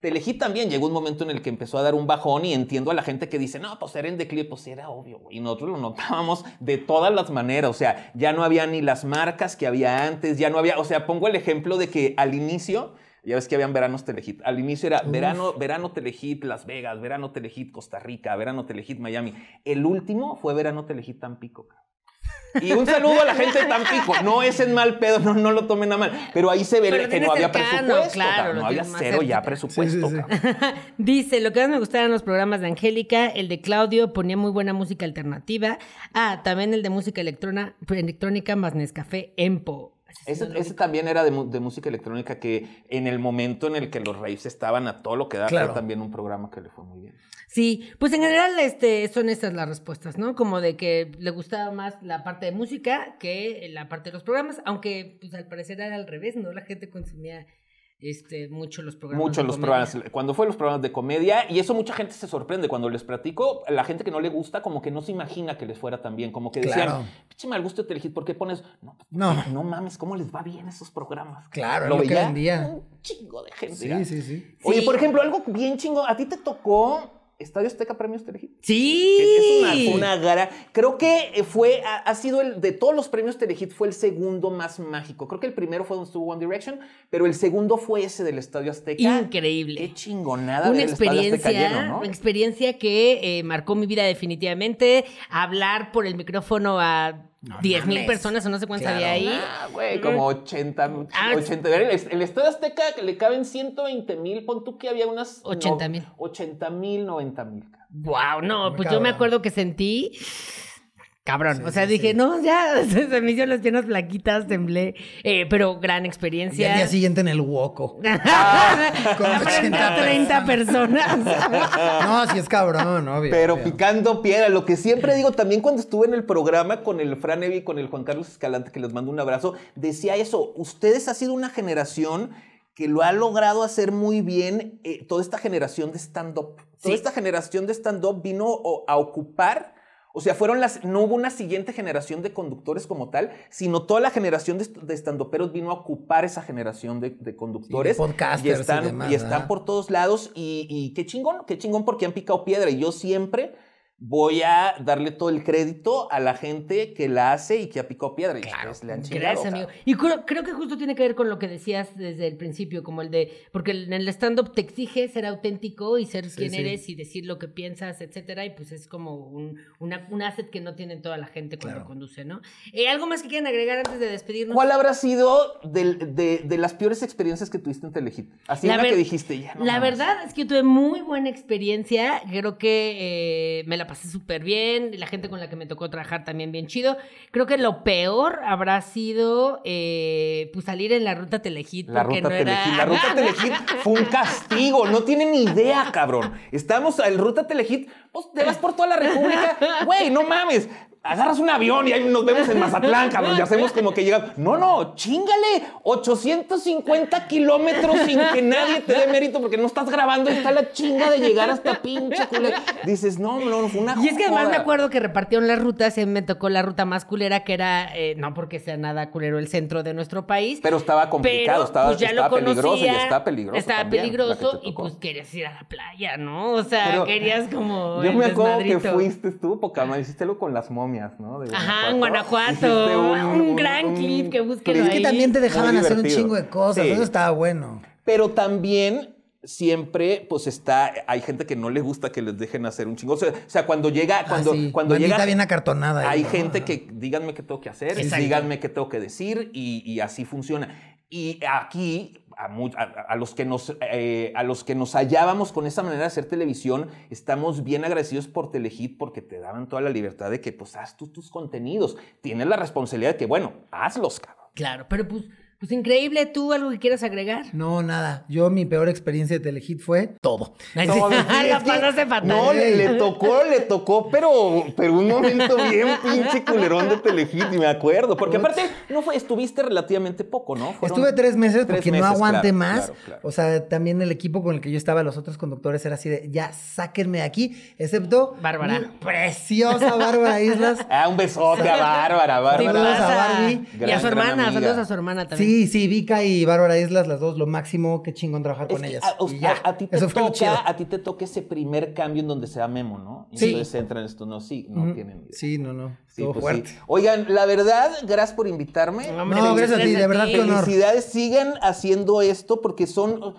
Telehit también llegó un momento en el que empezó a dar un bajón y entiendo a la gente que dice, no, pues era en declive, pues era obvio, güey. Y nosotros lo notábamos de todas las maneras, o sea, ya no había ni las marcas que había antes, ya no había, o sea, pongo el ejemplo de que al inicio, ya ves que habían veranos Telehit, al inicio era verano, verano Telehit Las Vegas, verano Telehit Costa Rica, verano Telehit Miami. El último fue verano Telehit Tampico. Y un saludo a la gente de Tampico. No es en mal pedo, no, no lo tomen a mal. Pero ahí se ve Pero que no había cercano, presupuesto. claro, cabrón, no había cero ya presupuesto. Sí, sí, sí. cabrón. Dice, lo que más me gustaban los programas de Angélica, el de Claudio ponía muy buena música alternativa. Ah, también el de música electrona- electrónica más Nescafé Empo. Ese, ese también era de, música electrónica que en el momento en el que los raves estaban a todo lo que da, Claro. fue también un programa que le fue muy bien. Sí, pues en general este, son estas las respuestas, ¿no? Como de que le gustaba más la parte de música que la parte de los programas, aunque pues al parecer era al revés, ¿no? La gente consumía este, mucho los programas. Mucho de los comedia. programas, cuando fue los programas de comedia, y eso mucha gente se sorprende cuando les platico, la gente que no le gusta como que no se imagina que les fuera tan bien, como que decían, Claro. pinche mal gusto Telehit, ¿por qué pones? No, No. no mames, ¿cómo les va bien esos programas? Claro, lo que veía vendía. Un chingo de gente. Sí, ya. sí, sí. Oye, Sí. por ejemplo, algo bien chingo, ¿a ti te tocó Estadio Azteca Premios Telehit? Sí. Que Es una, una gara. Creo que eh, fue, ha, ha sido el, de todos los premios Telehit, fue el segundo más mágico. Creo que el primero fue donde estuvo One Direction, pero el segundo fue ese del Estadio Azteca. Increíble. Qué chingonada Una Estadio Azteca experiencia, lleno, ¿no? una experiencia que eh, marcó mi vida definitivamente. Hablar por el micrófono a 10 mil personas o no sé cuántas Claro. había ahí. Ah, güey, como 80, Ah, 80. El, el Estadio Azteca le caben 120 mil, pon tú que había unas... 80,000. 80 mil, 90 mil. Wow, no, pues yo me acuerdo que sentí. Cabrón, Sí, o sea, sí, dije, sí. no, ya, se me hicieron las piernas flaquitas, temblé, Eh, pero gran Y experiencia. al día siguiente en el Woco. Con Frente a 80 30 personas. No, sí es cabrón, obvio. Pero obvio. picando piedra, lo que siempre digo, también cuando estuve en el programa con el Fran Evi y con el Juan Carlos Escalante, que les mando un abrazo, decía eso, ustedes ha sido una generación que lo ha logrado hacer muy bien, eh, toda esta generación de stand-up. Toda esta generación de stand-up vino a ocupar, o sea, fueron las, no hubo una siguiente generación de conductores como tal, sino toda la generación de, de stand-uperos vino a ocupar esa generación de, de conductores. Sí, de podcasters y y están, demás, y están ¿verdad? por todos lados y, y qué chingón, qué chingón porque han picado piedra y yo siempre voy a darle todo el crédito a la gente que la hace y que ha picado piedra y ustedes le han chingado. Gracias, amigo. Y creo, creo que justo tiene que ver con lo que decías desde el principio, como el de, porque en el stand-up te exige ser auténtico y ser Sí, quien sí. eres y decir lo que piensas, etcétera, y pues es como un, una- un asset que no tiene toda la gente cuando Claro. conduce, ¿no? Eh, ¿Algo más que quieran agregar antes de despedirnos? ¿Cuál habrá sido del- de, de las peores experiencias que tuviste en Telehit? Así La una que dijiste ya. no la mames. verdad es que yo tuve muy buena experiencia. Creo que eh, me la pasé súper bien. La gente con la que me tocó trabajar también bien chido. Creo que lo peor habrá sido eh, pues salir en la ruta Telehit. La ruta no era... Telehit. La ruta Telehit fue un castigo. No tienen idea, cabrón. Estamos en ruta Telehit. Pues te vas por toda la República. Güey, no mames. Agarras un avión y ahí nos vemos en Mazatlán, cabrón, y hacemos como que llegamos. No, no, chingale, 850 kilómetros sin que nadie te dé mérito porque no estás grabando y está la chinga de llegar hasta pinche culera. Dices, no, no, fue una Y es que además me acuerdo que repartieron las rutas, y me tocó la ruta más culera, que era, eh, no porque sea nada culero el centro de nuestro país. Pero estaba complicado, pero, estaba, pues, ya estaba lo peligroso y está peligroso. Estaba también, peligroso y pues querías ir a la playa, ¿no? O sea, Pero querías como. Yo me acuerdo que fuiste, estuvo poca madre, hiciste algo con las momias, ¿no? De Ajá, en Guanajuato. Un gran clip que búsquenlo Es que también te dejaban hacer un chingo de cosas. Sí. Eso estaba bueno. Pero también siempre, pues está, hay gente que no le gusta que les dejen hacer un chingo. O sea, o sea, cuando llega, cuando, Ah, sí. cuando Bandita llega, bien acartonada. hay ¿no? gente que díganme qué tengo que hacer, Exacto. díganme qué tengo que decir y, y así funciona. Y aquí, a, los que nos, eh, a los que nos hallábamos con esa manera de hacer televisión, estamos bien agradecidos por Telehit porque te daban toda la libertad de que, pues, haz tú tus contenidos. Tienes la responsabilidad de que, bueno, hazlos, cabrón. Claro, pero pues, pues increíble. ¿Tú algo que quieras agregar? No, nada. Yo, mi peor experiencia de Telehit fue todo. No, La pasaste fatal. No, le, le tocó, le tocó, pero, pero un momento bien pinche culerón de Telehit, y me acuerdo. Porque aparte, no fue, estuviste relativamente poco, ¿no? Fueron Estuve tres meses tres porque no aguanté claro, más. claro, claro. O sea, también el equipo con el que yo estaba, los otros conductores, era así de, ya, sáquenme de aquí, excepto... Bárbara. mi Preciosa Bárbara Islas. Ah, un besote a Bárbara, Bárbara. Saludos a. Barbie. Y a Gran, su gran hermana, saludos a su hermana también. Sí, sí, Vika y Bárbara Islas, las dos, lo máximo, qué chingón trabajar Es con que ellas. a, Y ya, a- a ti te eso toca, a ti te toca ese primer cambio en donde se da Memo, ¿no? Y Sí. Entonces entra en esto, no, sí, no tienen idea. Sí, no, no, Sí, pues fuerte. sí. Oigan, la verdad, gracias por invitarme. No, gracias a ti, de verdad, qué honor. Felicidades, sigan haciendo esto porque son.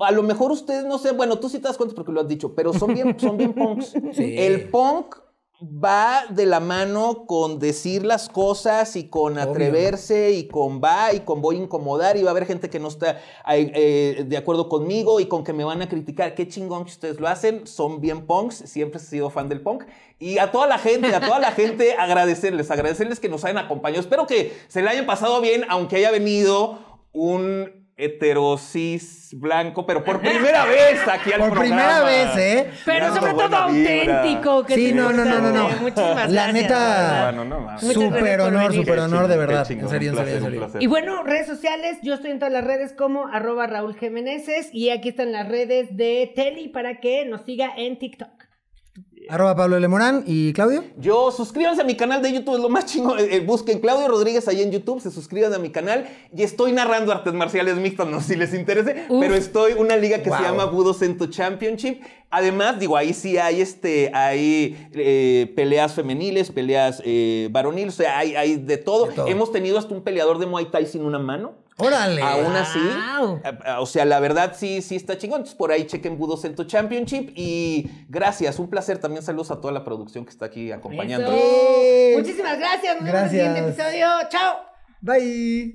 A lo mejor ustedes no sé, bueno, tú sí te das cuenta porque lo has dicho, pero son bien, son bien punks. Sí. El punk va de la mano con decir las cosas y con atreverse y con va y con voy a incomodar y va a haber gente que no está eh, eh, de acuerdo conmigo y con que me van a criticar. Qué chingón que ustedes lo hacen, son bien punks, siempre he sido fan del punk. Y a toda la gente, a toda la gente agradecerles, agradecerles que nos hayan acompañado. Espero que se le hayan pasado bien, aunque haya venido un heterosis blanco, pero por primera vez aquí al Por programa. primera vez, ¿eh? Pero sobre todo auténtico. que Sí, no, no, no, no, no. Muchísimas La neta, Súper por honor, súper honor, de verdad. En serio, un en serio, en serio. Y bueno, redes sociales, yo estoy en todas las redes como arroba Raúl Jiménez y aquí están las redes de Teli para que nos siga en TikTok. Arroba Pablo L. Morán y Claudio. Yo, suscríbanse a mi canal de YouTube, es lo más chingón. Eh, busquen Claudio Rodríguez ahí en YouTube, se suscriban a mi canal. Y estoy narrando artes marciales mixtas, no sé si les interese, Uf. pero estoy en una liga que Wow. se llama Budo Cento Championship. Además, digo, ahí sí hay, este, hay eh, peleas femeniles, peleas eh, varoniles, o sea, hay, hay de todo. De todo. Hemos tenido hasta un peleador de Muay Thai sin una mano. Órale. Aún así, Wow. a- a- o sea, la verdad sí, sí está chingón. Entonces, por ahí chequen Budo Cento Championship. Y gracias, un placer. También saludos a toda la producción que está aquí acompañando. Eso. Eh. Muchísimas gracias. Nos vemos en el Gracias. siguiente episodio. Chao. Bye.